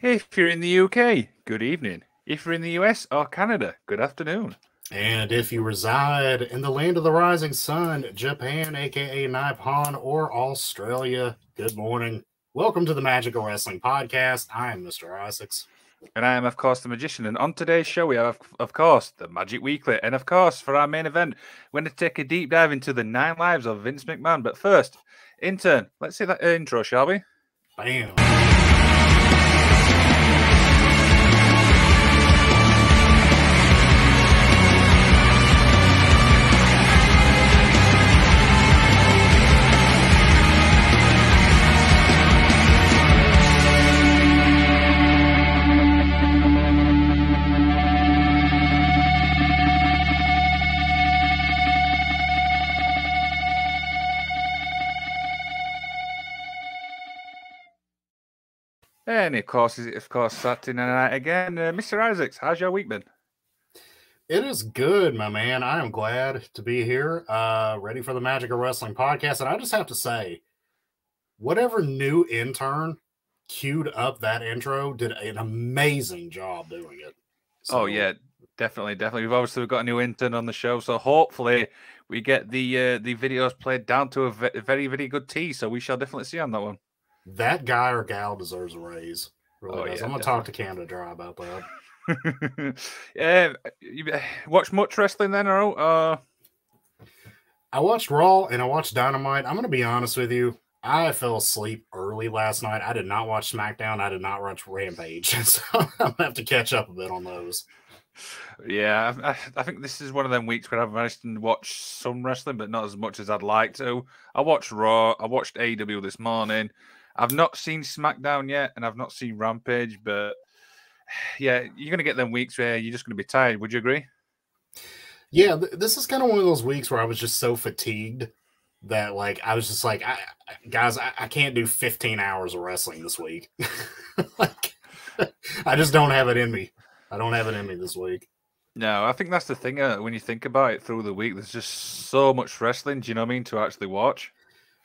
If you're in the UK, good evening. If you're in the US or Canada, good afternoon. And if you reside in the land of the rising sun, Japan, aka Nippon, or Australia, good morning. Welcome to the Magical Wrestling Podcast. I am Mr. Isaacs. And I am, of course, the magician. And on today's show, we have, of course, the Magic Weekly. And of course, for our main event, we're going to take a deep dive into the nine lives of Vince McMahon. But first, intern, let's see that intro, shall we? Bam. And of course, of course, Saturday night again. Uh, Mr. Isaacs, how's your week been? It is good, my man. I am glad to be here, uh, ready for the Magic of Wrestling podcast. And I just have to say, whatever new intern queued up that intro did an amazing job doing it. oh yeah, definitely, definitely. We've obviously got a new intern on the show, so hopefully we get the uh, the videos played down to a ve- very, very good T. So we shall definitely see on that one. That guy or gal deserves a raise. Really Oh, does. yeah, I'm gonna talk to Canada Dry about that. yeah, you uh, watch much wrestling then, or uh, I watched Raw and I watched Dynamite. I'm gonna be honest with you. I fell asleep early last night. I did not watch SmackDown. I did not watch Rampage. So I'm gonna have to catch up a bit on those. yeah, I, I- I think this is one of them weeks where I've managed to watch some wrestling, but not as much as I'd like to. I watched Raw, I watched AEW this morning. I've not seen SmackDown yet, and I've not seen Rampage, but yeah, you're gonna get them weeks where you're just gonna be tired. Would you agree? Yeah, th- this is kind of one of those weeks where I was just so fatigued that like I was just like, I, I- guys, I, I can't do 15 hours of wrestling this week. like, I just don't have it in me. I don't have it in me this week. No, I think that's the thing. Uh, when you think about it through the week, there's just so much wrestling. Do you know what I mean? To actually watch.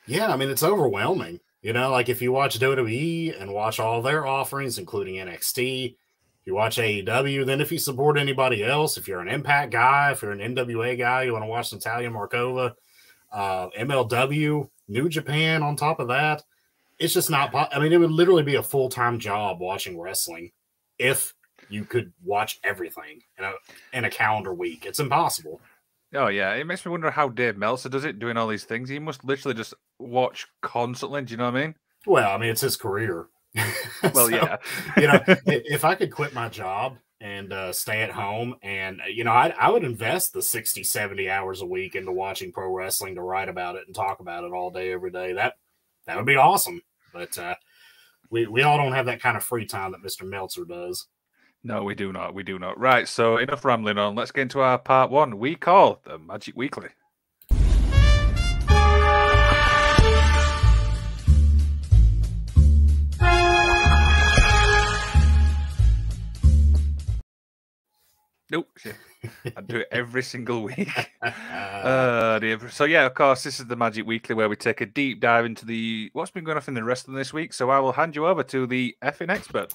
Yeah, I mean it's overwhelming. You know, like if you watch WWE and watch all their offerings, including NXT, if you watch AEW, then if you support anybody else, if you're an Impact guy, if you're an NWA guy, you want to watch Natalia Markova, uh, MLW, New Japan. On top of that, it's just not. I mean, it would literally be a full time job watching wrestling if you could watch everything in a in a calendar week. It's impossible. Oh yeah, it makes me wonder how Dave Meltzer does it, doing all these things. He must literally just watch constantly. Do you know what I mean? Well, I mean, it's his career. Well, So, yeah. you know, if I could quit my job and uh, stay at home and, uh, you know, I, I would invest the 60, 70 hours a week into watching pro wrestling to write about it and talk about it all day, every day. That, that would be awesome. But uh, we, we all don't have that kind of free time that Mr. Meltzer does. No, we do not. We do not. Right. So enough rambling on. Let's get into our part one. We call the Magic Weekly. Nope. I do it every single week. Uh. So yeah, of course, this is the Magic Weekly where we take a deep dive into the what's been going on in the rest of this week. So I will hand you over to the effing expert.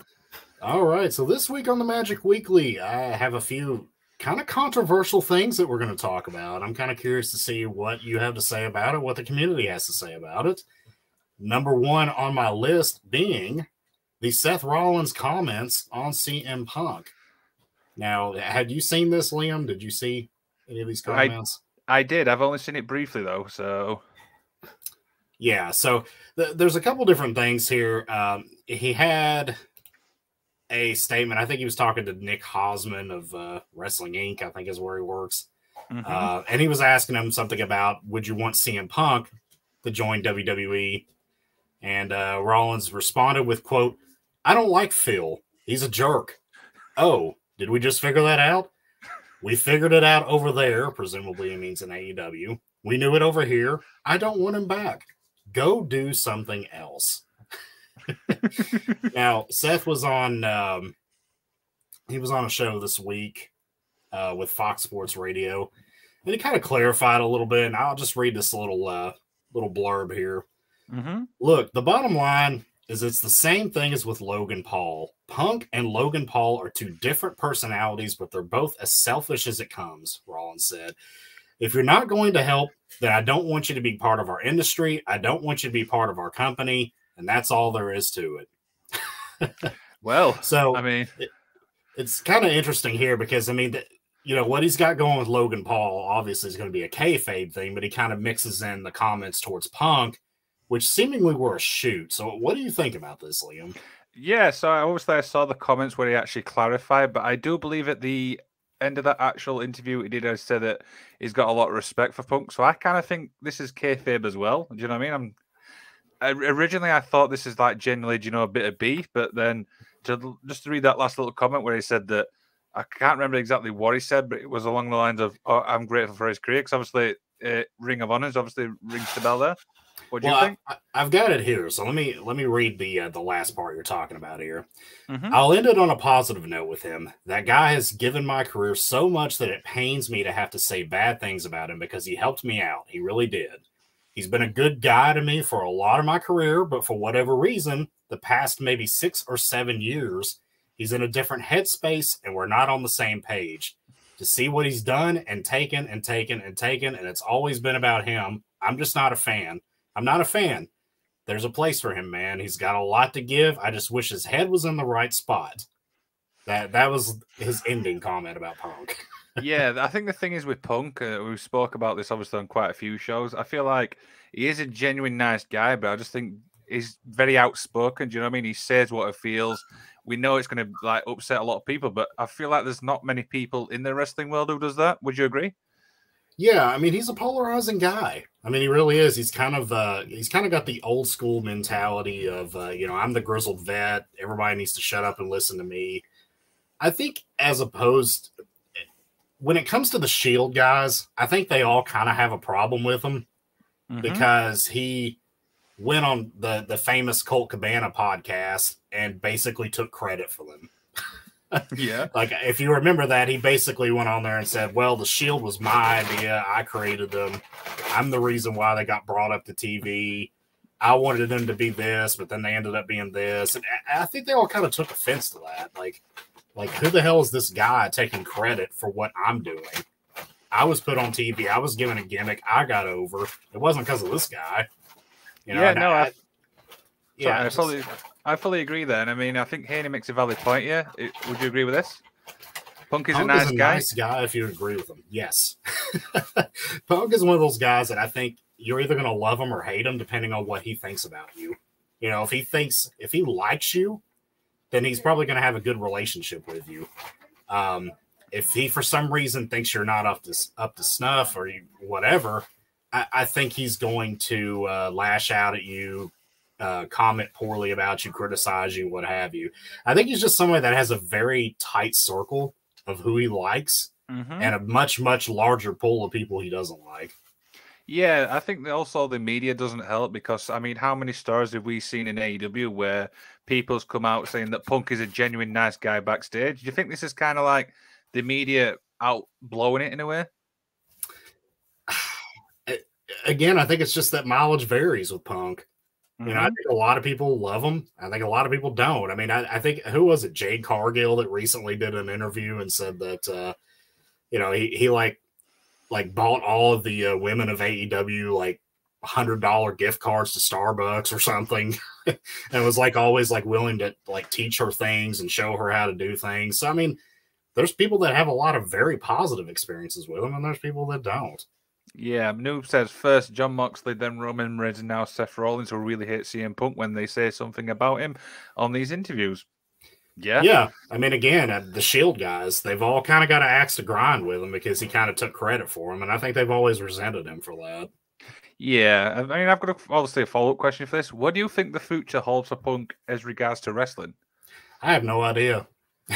All right. So this week on the Magic Weekly, I have a few kind of controversial things that we're going to talk about. I'm kind of curious to see what you have to say about it, what the community has to say about it. Number one on my list being the Seth Rollins comments on CM Punk. Now, had you seen this, Liam? Did you see any of these I- comments? I did. I've only seen it briefly though. So Yeah, so th- there's a couple different things here. Um, he had a statement. I think he was talking to Nick Hausman of uh, Wrestling Inc. I think is where he works, mhm. uh, and he was asking him something about would you want CM Punk to join WWE, and uh, Rollins responded with quote, "I don't like Phil. He's a jerk." Oh, did we just figure that out? We figured it out over there. Presumably, it means in AEW. We knew it over here. I don't want him back. Go do something else. now, Seth was on. Um, he was on a show this week uh, with Fox Sports Radio, and he kind of clarified a little bit. And I'll just read this little uh, little blurb here. hmm Look, the bottom line is it's the same thing as with Logan Paul. Punk and Logan Paul are two different personalities, but they're both as selfish as it comes, Rollins said. If you're not going to help, then I don't want you to be part of our industry. I don't want you to be part of our company. And that's all there is to it. well, so I mean, it, it's kind of interesting here because I mean, you know, what he's got going with Logan Paul obviously is going to be a kayfabe thing, but he kind of mixes in the comments towards Punk, which seemingly were a shoot. So, what do you think about this, Liam? Yeah, so I obviously I saw the comments where he actually clarified, but I do believe at the end of that actual interview, he did I said that he's got a lot of respect for Punk. So I kind of think this is kayfabe as well. Do you know what I mean? I'm I, originally I thought this is like genuinely, do you know, a bit of beef, but then to just to read that last little comment where he said that I can't remember exactly what he said, but it was along the lines of, oh, "I'm grateful for his career," because obviously, uh, Ring of Honor is obviously rings the bell there. What do well, you think? I, have got it here, so let me let me read the uh, the last part you're talking about here. Mm-hmm. I'll end it on a positive note with him. That guy has given my career so much that it pains me to have to say bad things about him because he helped me out. He really did. He's been a good guy to me for a lot of my career, but for whatever reason, the past maybe six or seven years, he's in a different headspace and we're not on the same page. To see what he's done and taken and taken and taken, and it's always been about him. I'm just not a fan. I'm not a fan. There's a place for him, man. He's got a lot to give. I just wish his head was in the right spot. That that was his ending comment about Punk. yeah, I think the thing is with Punk, uh, we spoke about this obviously on quite a few shows. I feel like he is a genuine nice guy, but I just think he's very outspoken. Do you know what I mean? He says what he feels. We know it's going to like upset a lot of people, but I feel like there's not many people in the wrestling world who does that. Would you agree? Yeah, I mean he's a polarizing guy. I mean he really is. He's kind of uh he's kind of got the old school mentality of uh, you know, I'm the grizzled vet. Everybody needs to shut up and listen to me. I think as opposed when it comes to the Shield guys, I think they all kind of have a problem with him mm-hmm. because he went on the the famous Colt Cabana podcast and basically took credit for them yeah. Like if you remember that, he basically went on there and said, Well, the shield was my idea. I created them. I'm the reason why they got brought up to TV. I wanted them to be this, but then they ended up being this. And I think they all kind of took offense to that. Like, like who the hell is this guy taking credit for what I'm doing? I was put on TV. I was given a gimmick. I got over. It wasn't because of this guy. You know, yeah, no, I, I, yeah, I fully, I fully agree. Then, I mean, I think Haney makes a valid point. Yeah, would you agree with this? Punk is Punk a nice is a guy. Nice guy, if you agree with him. Yes, Punk is one of those guys that I think you're either going to love him or hate him, depending on what he thinks about you. You know, if he thinks if he likes you, then he's probably going to have a good relationship with you. Um, if he for some reason thinks you're not up to up to snuff or you, whatever, I, I, think he's going to uh, lash out at you, uh, comment poorly about you, criticize you, what have you. I think he's just somebody that has a very tight circle of who he likes mm-hmm. and a much, much larger pool of people he doesn't like. Yeah, I think also the media doesn't help because I mean, how many stars have we seen in AEW where people's come out saying that Punk is a genuine nice guy backstage? Do you think this is kind of like the media out blowing it in a way? Again, I think it's just that mileage varies with Punk. Mm-hmm. You know, I mm-hmm. think a lot of people love him. I think a lot of people don't. I mean, I, I, think who was it? Jade Cargill that recently did an interview and said that uh, you know he he like like bought all of the uh, women of AEW like hundred dollar gift cards to Starbucks or something, and was like always like willing to like teach her things and show her how to do things. So I mean, there's people that have a lot of very positive experiences with him, and there's people that don't. Yeah, Noob says first Jon Moxley, then Roman Reigns, and now Seth Rollins will really hate CM Punk when they say something about him on these interviews. Yeah. Yeah. I mean, again, uh, the Shield guys, they've all kind of got an axe to grind with him because he kind of took credit for him. And I think they've always resented him for that. Yeah. I mean, I've got a, obviously a follow up question for this. What do you think the future holds for Punk as regards to wrestling? I have no idea.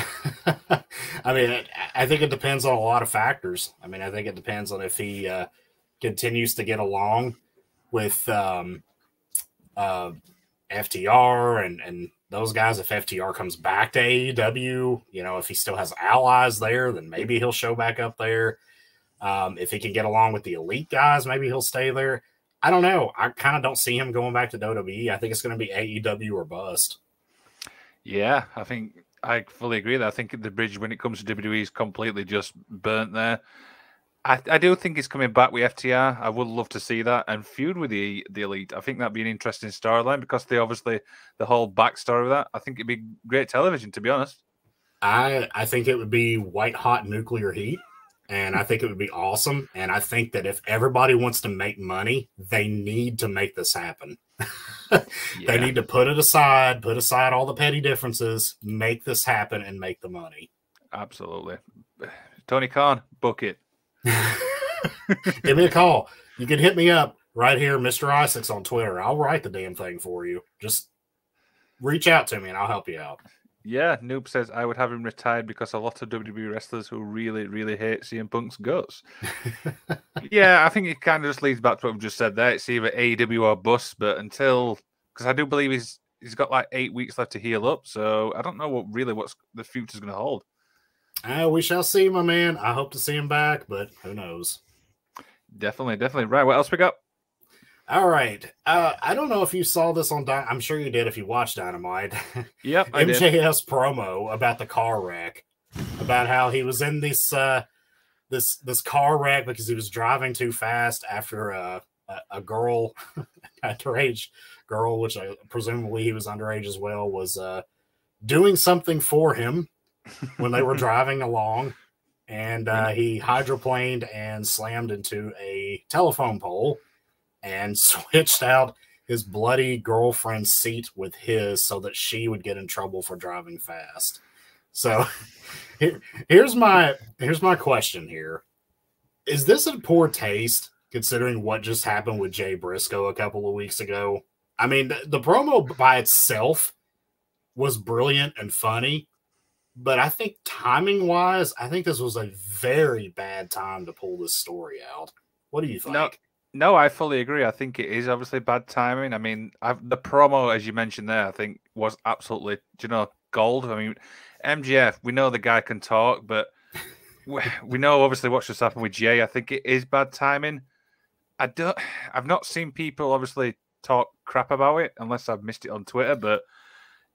I mean, I think it depends on a lot of factors. I mean, I think it depends on if he, uh, continues to get along with um, uh, FTR and and those guys. If FTR comes back to AEW, you know, if he still has allies there, then maybe he'll show back up there. Um, if he can get along with the elite guys, maybe he'll stay there. I don't know. I kind of don't see him going back to WWE. I think it's going to be AEW or bust. Yeah, I think I fully agree. That I think the bridge when it comes to WWE is completely just burnt there. I, I do think he's coming back with FTR. I would love to see that and feud with the the elite. I think that'd be an interesting storyline because they obviously the whole backstory of that. I think it'd be great television, to be honest. I I think it would be white hot nuclear heat, and I think it would be awesome. And I think that if everybody wants to make money, they need to make this happen. yeah. They need to put it aside, put aside all the petty differences, make this happen, and make the money. Absolutely, Tony Khan, book it. Give me a call. You can hit me up right here, Mr. Isaacs on Twitter. I'll write the damn thing for you. Just reach out to me and I'll help you out. Yeah, Noob says I would have him retired because a lot of WWE wrestlers who really, really hate CM Punk's guts. yeah, I think it kind of just leads back to what we just said there. It's either AEW or bust, but until because I do believe he's he's got like eight weeks left to heal up, so I don't know what really what's the future's going to hold. Uh, we shall see, my man. I hope to see him back, but who knows? Definitely, definitely. Right. What else we got? All right. Uh, I don't know if you saw this on. Dy- I'm sure you did if you watched Dynamite. Yep. MJF promo about the car wreck, about how he was in this uh, this this car wreck because he was driving too fast after uh, a, a girl, underage girl, which I presumably he was underage as well, was uh, doing something for him when they were driving along, and uh, he hydroplaned and slammed into a telephone pole and switched out his bloody girlfriend's seat with his so that she would get in trouble for driving fast. So here, here's my here's my question here. Is this in poor taste considering what just happened with Jay Briscoe a couple of weeks ago? I mean, the, the promo by itself was brilliant and funny, but I think timing wise, I think this was a very bad time to pull this story out. What do you think? No, no, I fully agree. I think it is obviously bad timing. I mean, I've, the promo, as you mentioned there, I think was absolutely, you know, gold. I mean, MJF, we know the guy can talk, but we, we know obviously what's just happened with Jay. I think it is bad timing. I don't. I've not seen people obviously talk crap about it unless I've missed it on Twitter, but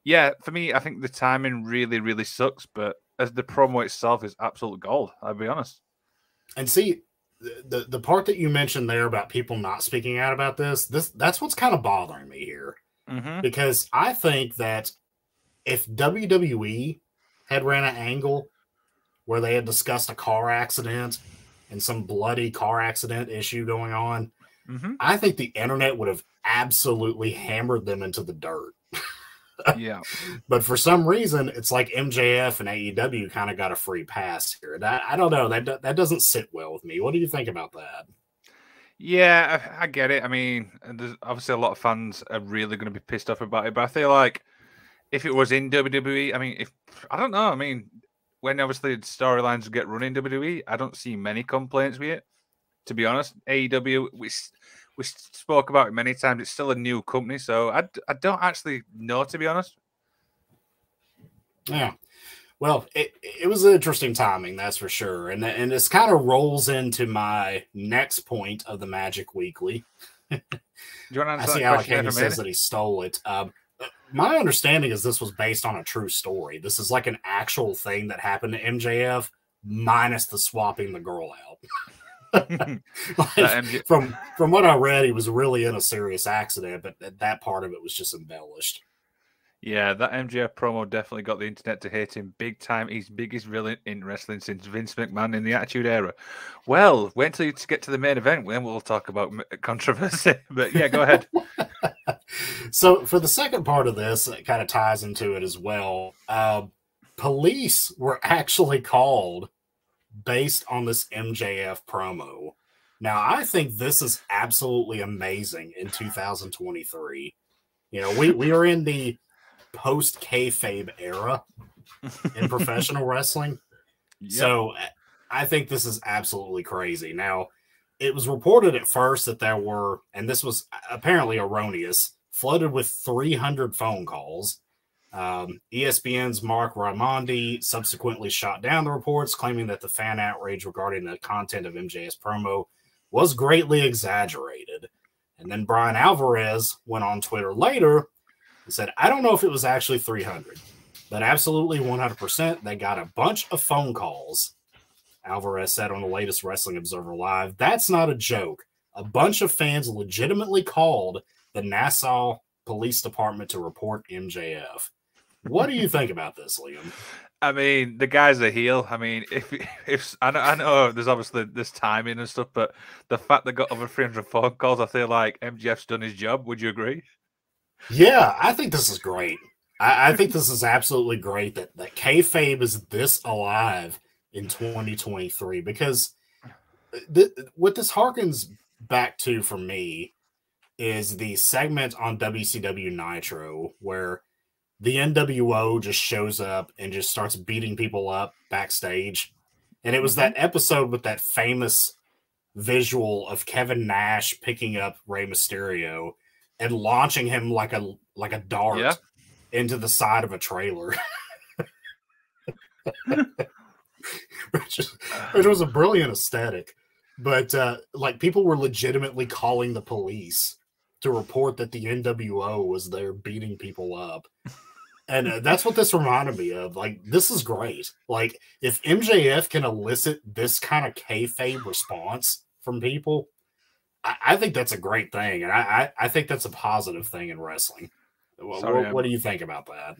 yeah, for me, I think the timing really, really sucks. But as the promo itself is absolute gold, I'll be honest. And see, the the part that you mentioned there about people not speaking out about this, this that's what's kind of bothering me here. Mm-hmm. Because I think that if WWE had ran an angle where they had discussed a car accident and some bloody car accident issue going on, mm-hmm. I think the internet would have absolutely hammered them into the dirt. Yeah. But for some reason, it's like MJF and AEW kind of got a free pass here. That I don't know. That that doesn't sit well with me. What do you think about that? Yeah, I, I get it. I mean, uh, there's obviously a lot of fans are really going to be pissed off about it, but I feel like if it was in WWE, I mean, if I don't know, I mean, when obviously storylines get run in WWE, I don't see many complaints with it. To be honest, AEW, we we spoke about it many times. It's still a new company, so I, I don't actually know to be honest. Yeah, well, it, it was an interesting timing, that's for sure, and and this kind of rolls into my next point of the Magic Weekly. Do you want to I see Alec Haney says that he stole it. Um, my understanding is this was based on a true story. This is like an actual thing that happened to MJF, minus the swapping the girl out. like, from from what I read, he was really in a serious accident, but that part of it was just embellished. Yeah, that MJF promo definitely got the internet to hate him big time. He's biggest villain in wrestling since Vince McMahon in the Attitude Era. Well, wait until you get to the main event, then we'll talk about controversy. but yeah, go ahead. so for the second part of this, it kind of ties into it as well. Uh, police were actually called based on this MJF promo. Now, I think this is absolutely amazing in 2023. You know, we, we are in the post kayfabe era in professional wrestling. Yep. So I think this is absolutely crazy. Now, it was reported at first that there were, and this was apparently erroneous, flooded with 300 phone calls um, ESPN's Marc Raimondi subsequently shot down the reports, claiming that the fan outrage regarding the content of MJ's promo was greatly exaggerated. And then Bryan Alvarez went on Twitter later and said, I don't know if it was actually 300, but absolutely 100%. They got a bunch of phone calls. Alvarez said on the latest Wrestling Observer Live, that's not a joke. A bunch of fans legitimately called the Nassau Police Department to report MJF. What do you think about this, Liam? I mean, the guy's a heel. I mean, if if I know, I know there's obviously this timing and stuff, but the fact they got over 300 phone calls, I feel like MJF's done his job. Would you agree? Yeah, I think this is great. I, I think this is absolutely great that that kayfabe is this alive in 2023 because th- what this harkens back to for me is the segment on WCW Nitro where the NWO just shows up and just starts beating people up backstage. And it was that episode with that famous visual of Kevin Nash picking up Rey Mysterio and launching him like a like a dart Yeah. into the side of a trailer. which, is, which was a brilliant aesthetic. But uh, like people were legitimately calling the police to report that the NWO was there beating people up. And uh, that's what this reminded me of. Like, this is great. Like, if MJF can elicit this kind of kayfabe response from people, I, I think that's a great thing. And I, I, I think that's a positive thing in wrestling. Sorry, what, what do you think about that?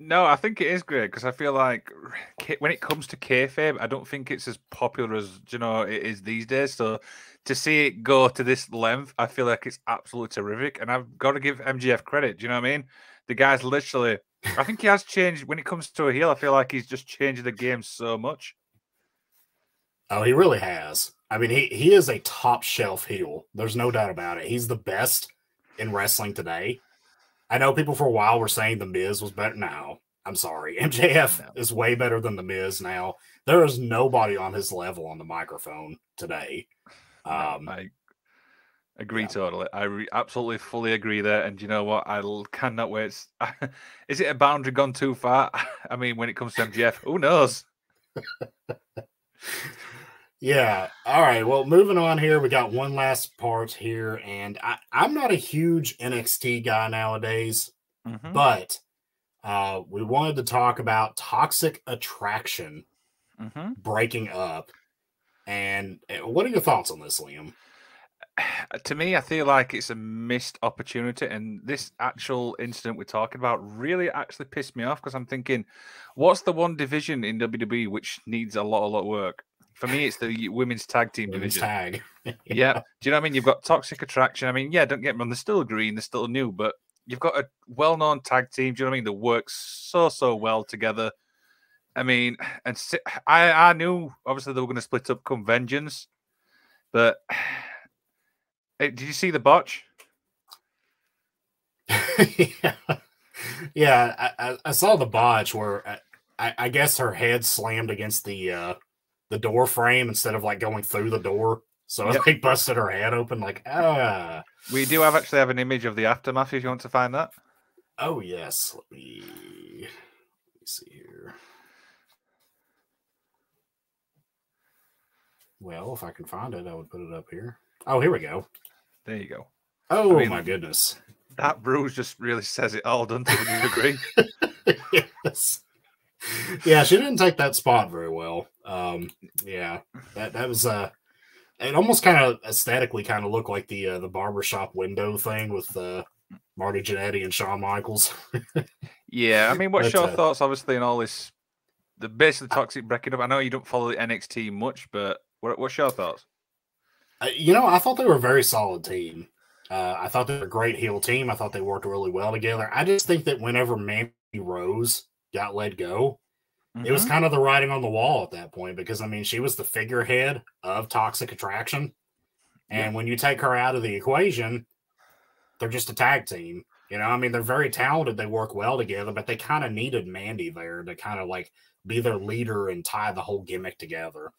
No, I think it is great because I feel like when it comes to kayfabe, I don't think it's as popular as you know it is these days. So to see it go to this length, I feel like it's absolutely terrific, and I've got to give MJF credit. Do you know what I mean? The guy's literally. I think he has changed when it comes to a heel. I feel like he's just changed the game so much. Oh, he really has. I mean, he, he is a top shelf heel. There's no doubt about it. He's the best in wrestling today. I know people for a while were saying The Miz was better. Now, I'm sorry. MJF No. is way better than The Miz now. There is nobody on his level on the microphone today. Um, I agree yeah. totally. I re- absolutely fully agree there. And you know what? I l- cannot wait. Is it a boundary gone too far? I mean, when it comes to MJF, who knows? Yeah. All right. Well, moving on here, we got one last part here, and I, I'm not a huge NXT guy nowadays, Mhm. but uh, we wanted to talk about Toxic Attraction Mhm. breaking up. And uh, what are your thoughts on this, Liam? to me, I feel like it's a missed opportunity, and this actual incident we're talking about really actually pissed me off because I'm thinking, what's the one division in WWE which needs a lot, a lot of work? For me, it's the women's tag team Women's division. tag. Yeah. Do you know what I mean? You've got Toxic Attraction. I mean, yeah, don't get me wrong, they're still green, they're still new, but you've got a well known tag team. Do you know what I mean? That works so, so well together. I mean, and I, I knew obviously they were going to split up come Vengeance, but Hey, did you see the botch? yeah. Yeah, I, I, saw the botch where I, I, I guess her head slammed against the uh, the door frame instead of like going through the door. So Yep. like busted her head open. Like ah, We do have actually have an image of the aftermath if you want to find that. oh yes. Let me, let me see here. Well, if I can find it, I would put it up here. Oh, here we go. There you go. Oh mean- my goodness. That bruise just really says it all, doesn't it? Would you agree? yes. Yeah, she didn't take that spot very well. Um, yeah, that that was uh it almost kind of aesthetically kind of looked like the uh, the barbershop window thing with uh Marty Jannetty and Shawn Michaels. yeah. I mean, what's That's your a- thoughts, obviously, in all this? The basically toxic breaking up. I know you don't follow the NXT much, but what, what's your thoughts? You know, I thought they were a very solid team. Uh, I thought they were a great heel team. I thought they worked really well together. I just think that whenever Mandy Rose got let go, it was Mhm. kind of the writing on the wall at that point because I mean she was the figurehead of Toxic Attraction, and when you take her out of the equation, they're just a tag team. You know, I mean they're very talented, they work well together, but they kind of needed Mandy there to kind of like be their leader and tie the whole gimmick together.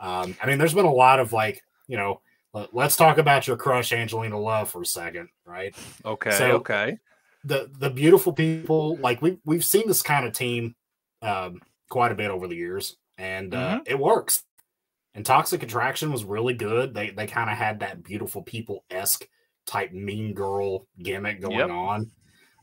Um, I mean, there's been a lot of like, you know, let- let's talk about your crush Angelina Love for a second, right? okay. so- okay. the the beautiful people like we we've seen this kind of team um, quite a bit over the years, and uh, it works. And Toxic Attraction was really good. They they kind of had that beautiful people esque type mean girl gimmick going Yep. on.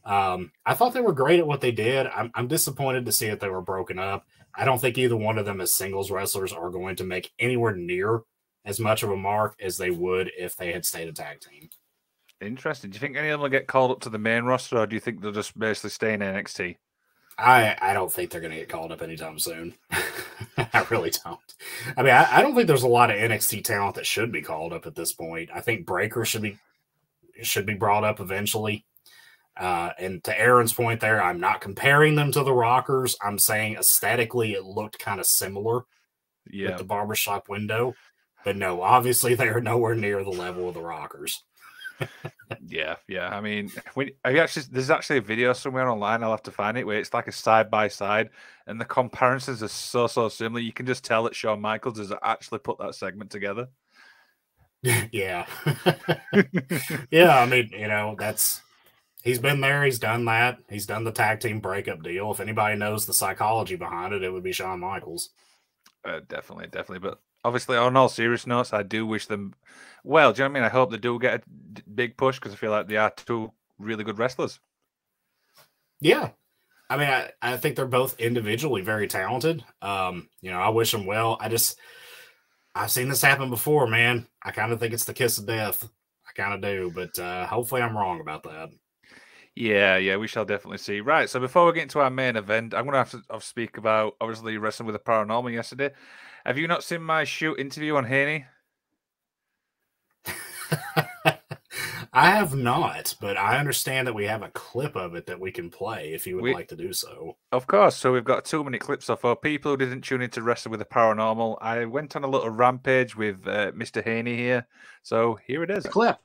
Um, I thought they were great at what they did. I'm, I'm disappointed to see that they were broken up. I don't think either one of them as singles wrestlers are going to make anywhere near as much of a mark as they would if they had stayed a tag team. Interesting. Do you think any of them will get called up to the main roster, or do you think they'll just basically stay in NXT? I I don't think they're going to get called up anytime soon. I really don't. I mean, I, I don't think there's a lot of NXT talent that should be called up at this point. I think Breakker should be should be brought up eventually. Uh, and to Aaron's point there, I'm not comparing them to the Rockers. I'm saying aesthetically it looked kind of similar Yeah. with the barbershop window. But no, obviously they are nowhere near the level of the Rockers. Yeah, yeah. I mean, when I actually there's actually a video somewhere online. I'll have to find it where it's like a side by side, and the comparisons are so so similar. You can just tell that Shawn Michaels has actually put that segment together. yeah. yeah, I mean, you know, that's he's been there, he's done that, he's done the tag team breakup deal. If anybody knows the psychology behind it, it would be Shawn Michaels. Uh, definitely, definitely. But obviously, on all serious notes, I do wish them well. Do you know what I mean? I hope they do get a big push because I feel like they are two really good wrestlers. Yeah. I mean, I, I think they're both individually very talented. Um, you know, I wish them well. I just I've seen this happen before, man. I kind of think it's the kiss of death. I kind of do, but uh hopefully I'm wrong about that. Yeah, yeah, we shall definitely see. Right, so before we get into our main event, I'm going to have to speak about obviously wrestling with the paranormal yesterday. Have you not seen my shoot interview on Haney? I have not, but I understand that we have a clip of it that we can play if you would We- like to do so. Of course. So we've got a two minute clip. So for people who didn't tune into Wrestling with the Paranormal, I went on a little rampage with uh, Mr. Haney here. So here it is. clip.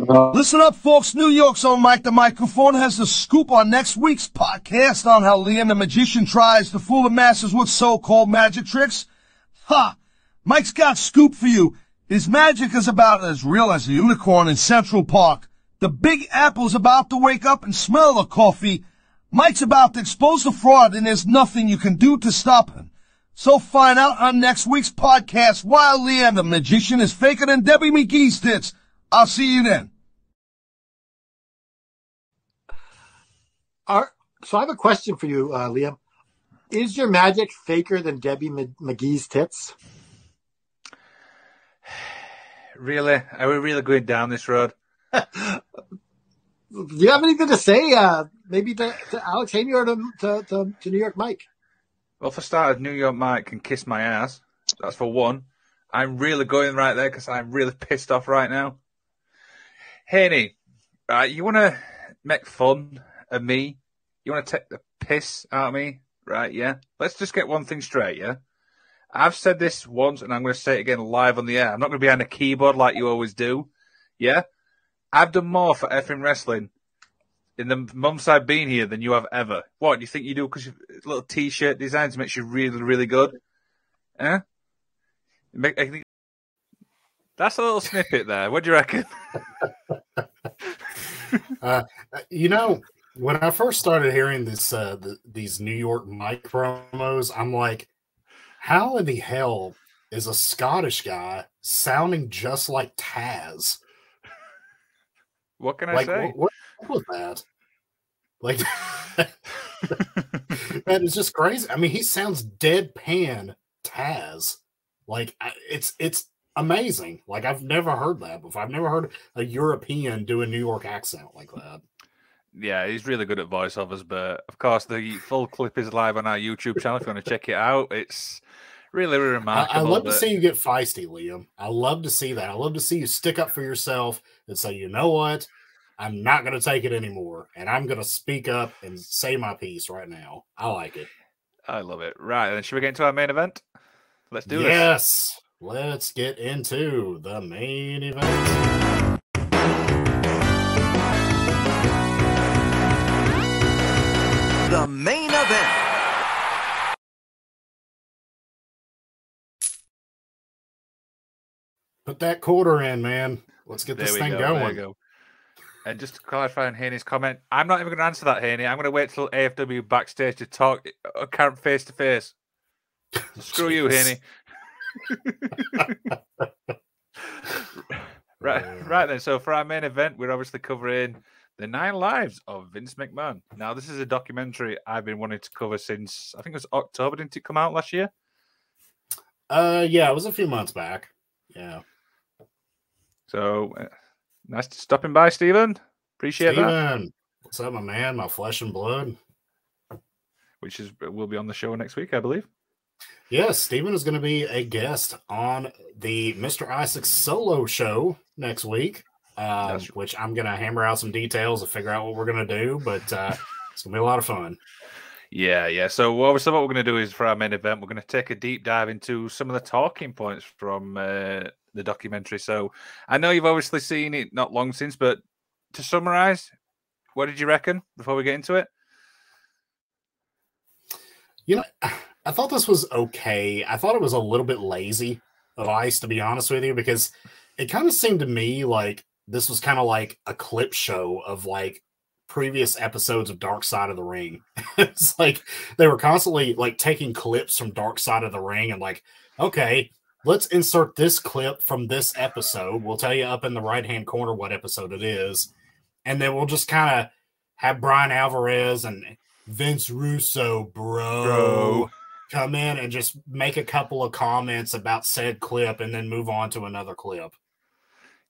Listen up, folks. New York's own Mike the Microphone has the scoop on next week's podcast on how Liam the Magician tries to fool the masses with so-called magic tricks. Ha! Mike's got scoop for you. His magic is about as real as a unicorn in Central Park. The Big Apple's about to wake up and smell the coffee. Mike's about to expose the fraud and there's nothing you can do to stop him. So find out on next week's podcast why Liam the Magician is faker than Debbie McGee's tits. I'll see you then. Are, so I have a question for you, uh, Liam. Is your magic faker than Debbie M- McGee's tits? Really? Are we really going down this road? Do you have anything to say? Uh, maybe to, to Alex Haney or to, to, to, to New York Mike? Well, for starters, New York Mike can kiss my ass. That's for one. I'm really going right there because I'm really pissed off right now. Haney, right, you want to make fun of me? You want to take the piss out of me? Right, yeah? Let's just get one thing straight, yeah? I've said this once and I'm going to say it again live on the air. I'm not going to be on a keyboard like you always do. Yeah? I've done more for effing wrestling in the months I've been here than you have ever. What you think you do? Because little t-shirt designs makes you really, really good. Eh? Make, I think that's a little snippet there. What do you reckon? Uh, you know, when I first started hearing this, uh, the, these New York Mike promos, I'm like, how in the hell is a Scottish guy sounding just like Taz? What can I like, say? what, what was that? Like, that is just crazy. I mean, he sounds deadpan Taz. Like, it's it's amazing. Like, I've never heard that before. I've never heard a European do a New York accent like that. Yeah, he's really good at voiceovers, but of course the full clip is live on our YouTube channel if you want to check it out. It's really, really I, remarkable. I love to see you get feisty, Liam. I love to see that. I love to see you stick up for yourself and say, you know what? I'm not going to take it anymore. And I'm going to speak up and say my piece right now. I like it. I love it. Right, then should we get into our main event? Let's do this. yes. Let's get into the main event. The main event. Put that quarter in, man. Let's get There this thing go. There going. go. And just to clarify on Haney's comment, I'm not even going to answer that, Haney. I'm going to wait till AFW backstage to talk uh, can't face to face. Screw you, Jeez. Haney. Right, right then. So for our main event, we're obviously covering the nine lives of Vince McMahon. Now, this is a documentary I've been wanting to cover since I think it was October. Didn't it come out last year? Uh, yeah, it was a few months back. Yeah, So uh, nice to stopping by, Stephen. Appreciate that. What's up, my man? My flesh and blood. Which is will be on the show next week, I believe. Yes, Stephen is going to be a guest on the Mr. Isaac solo show next week, um, which I'm going to hammer out some details and figure out what we're going to do, but uh, it's going to be a lot of fun. Yeah, yeah. So obviously, what we're going to do is for our main event, we're going to take a deep dive into some of the talking points from uh, the documentary. So I know you've obviously seen it not long since, but to summarize, what did you reckon before we get into it? You know, I thought this was okay. I thought it was a little bit lazy of Vice, to be honest with you, because it kind of seemed to me like this was kind of like a clip show of like previous episodes of Dark Side of the Ring. it's like they were constantly like taking clips from Dark Side of the Ring and like, okay, let's insert this clip from this episode. We'll tell you up in the right hand corner what episode it is. And then we'll just kind of have Bryan Alvarez and Vince Russo, bro, Bro. Come in and just make a couple of comments about said clip and then move on to another clip.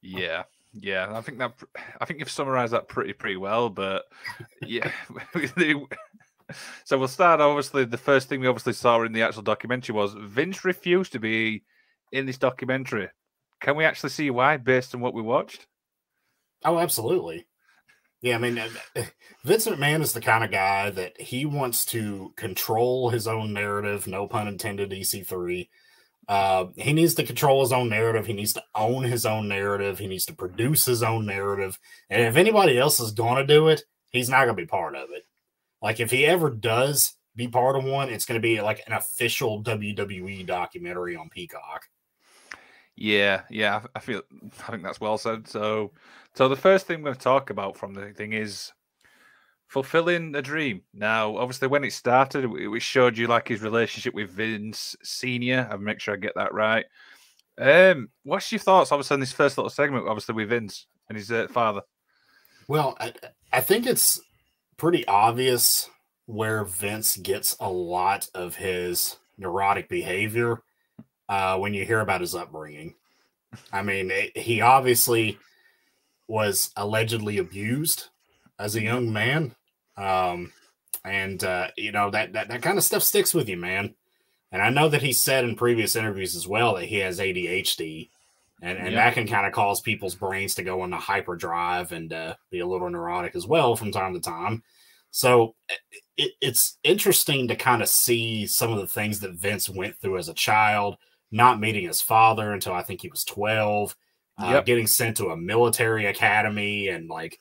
Yeah, yeah. I think that I think you've summarized that pretty pretty well. But yeah, so we'll start. Obviously, the first thing we obviously saw in the actual documentary was Vince refused to be in this documentary. Can we actually see why based on what we watched? Oh, absolutely. Yeah, I mean, uh, Vince McMahon is the kind of guy that he wants to control his own narrative. No pun intended. EC3. Uh, he needs to control his own narrative. He needs to own his own narrative. He needs to produce his own narrative. And if anybody else is going to do it, he's not going to be part of it. Like if he ever does be part of one, it's going to be like an official WWE documentary on Peacock. Yeah, yeah. I I feel I think that's well said. So, so the first thing we're going to talk about from the thing is fulfilling a dream. Now, obviously, when it started, it showed you like his relationship with Vince Senior. I'll make sure I get that right. Um, what's your thoughts, obviously, on this first little segment, obviously with Vince and his uh, father? Well, I, I think it's pretty obvious where Vince gets a lot of his neurotic behavior uh, when you hear about his upbringing. I mean, it, he obviously was allegedly abused as a young man, um, and uh, you know that that, that kind of stuff sticks with you, man. And I know that he said in previous interviews as well that he has ADHD, and, and Yeah. that can kind of cause people's brains to go into hyperdrive and uh, be a little neurotic as well from time to time. So it, it's interesting to kind of see some of the things that Vince went through as a child, not meeting his father until I think he was 12, uh, Yep. getting sent to a military academy and like,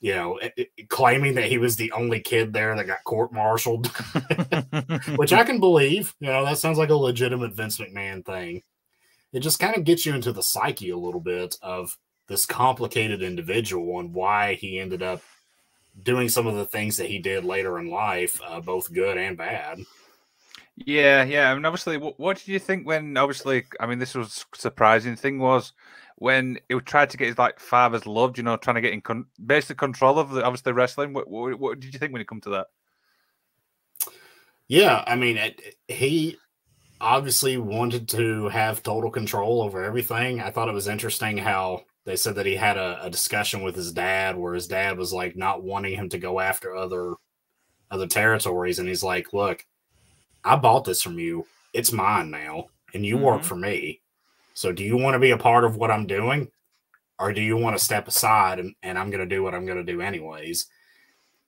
you know, it- it- claiming that he was the only kid there that got court martialed, which I can believe. You know, that sounds like a legitimate Vince McMahon thing. It just kind of gets you into the psyche a little bit of this complicated individual and why he ended up doing some of the things that he did later in life, uh, both good and bad. Yeah, yeah. I mean, obviously, what, what did you think when, obviously, I mean, this was surprising thing was when he tried to get his like father's love, you know, trying to get in con- control of the obviously wrestling. What, what, what did you think when it come to that? Yeah, I mean, it, he obviously wanted to have total control over everything. I thought it was interesting how they said that he had a, a discussion with his dad where his dad was like not wanting him to go after other other territories, and he's like, "Look, I bought this from you. It's mine now, and you work Mhm. for me. So, do you want to be a part of what I'm doing, or do you want to step aside and, and I'm going to do what I'm going to do anyways?"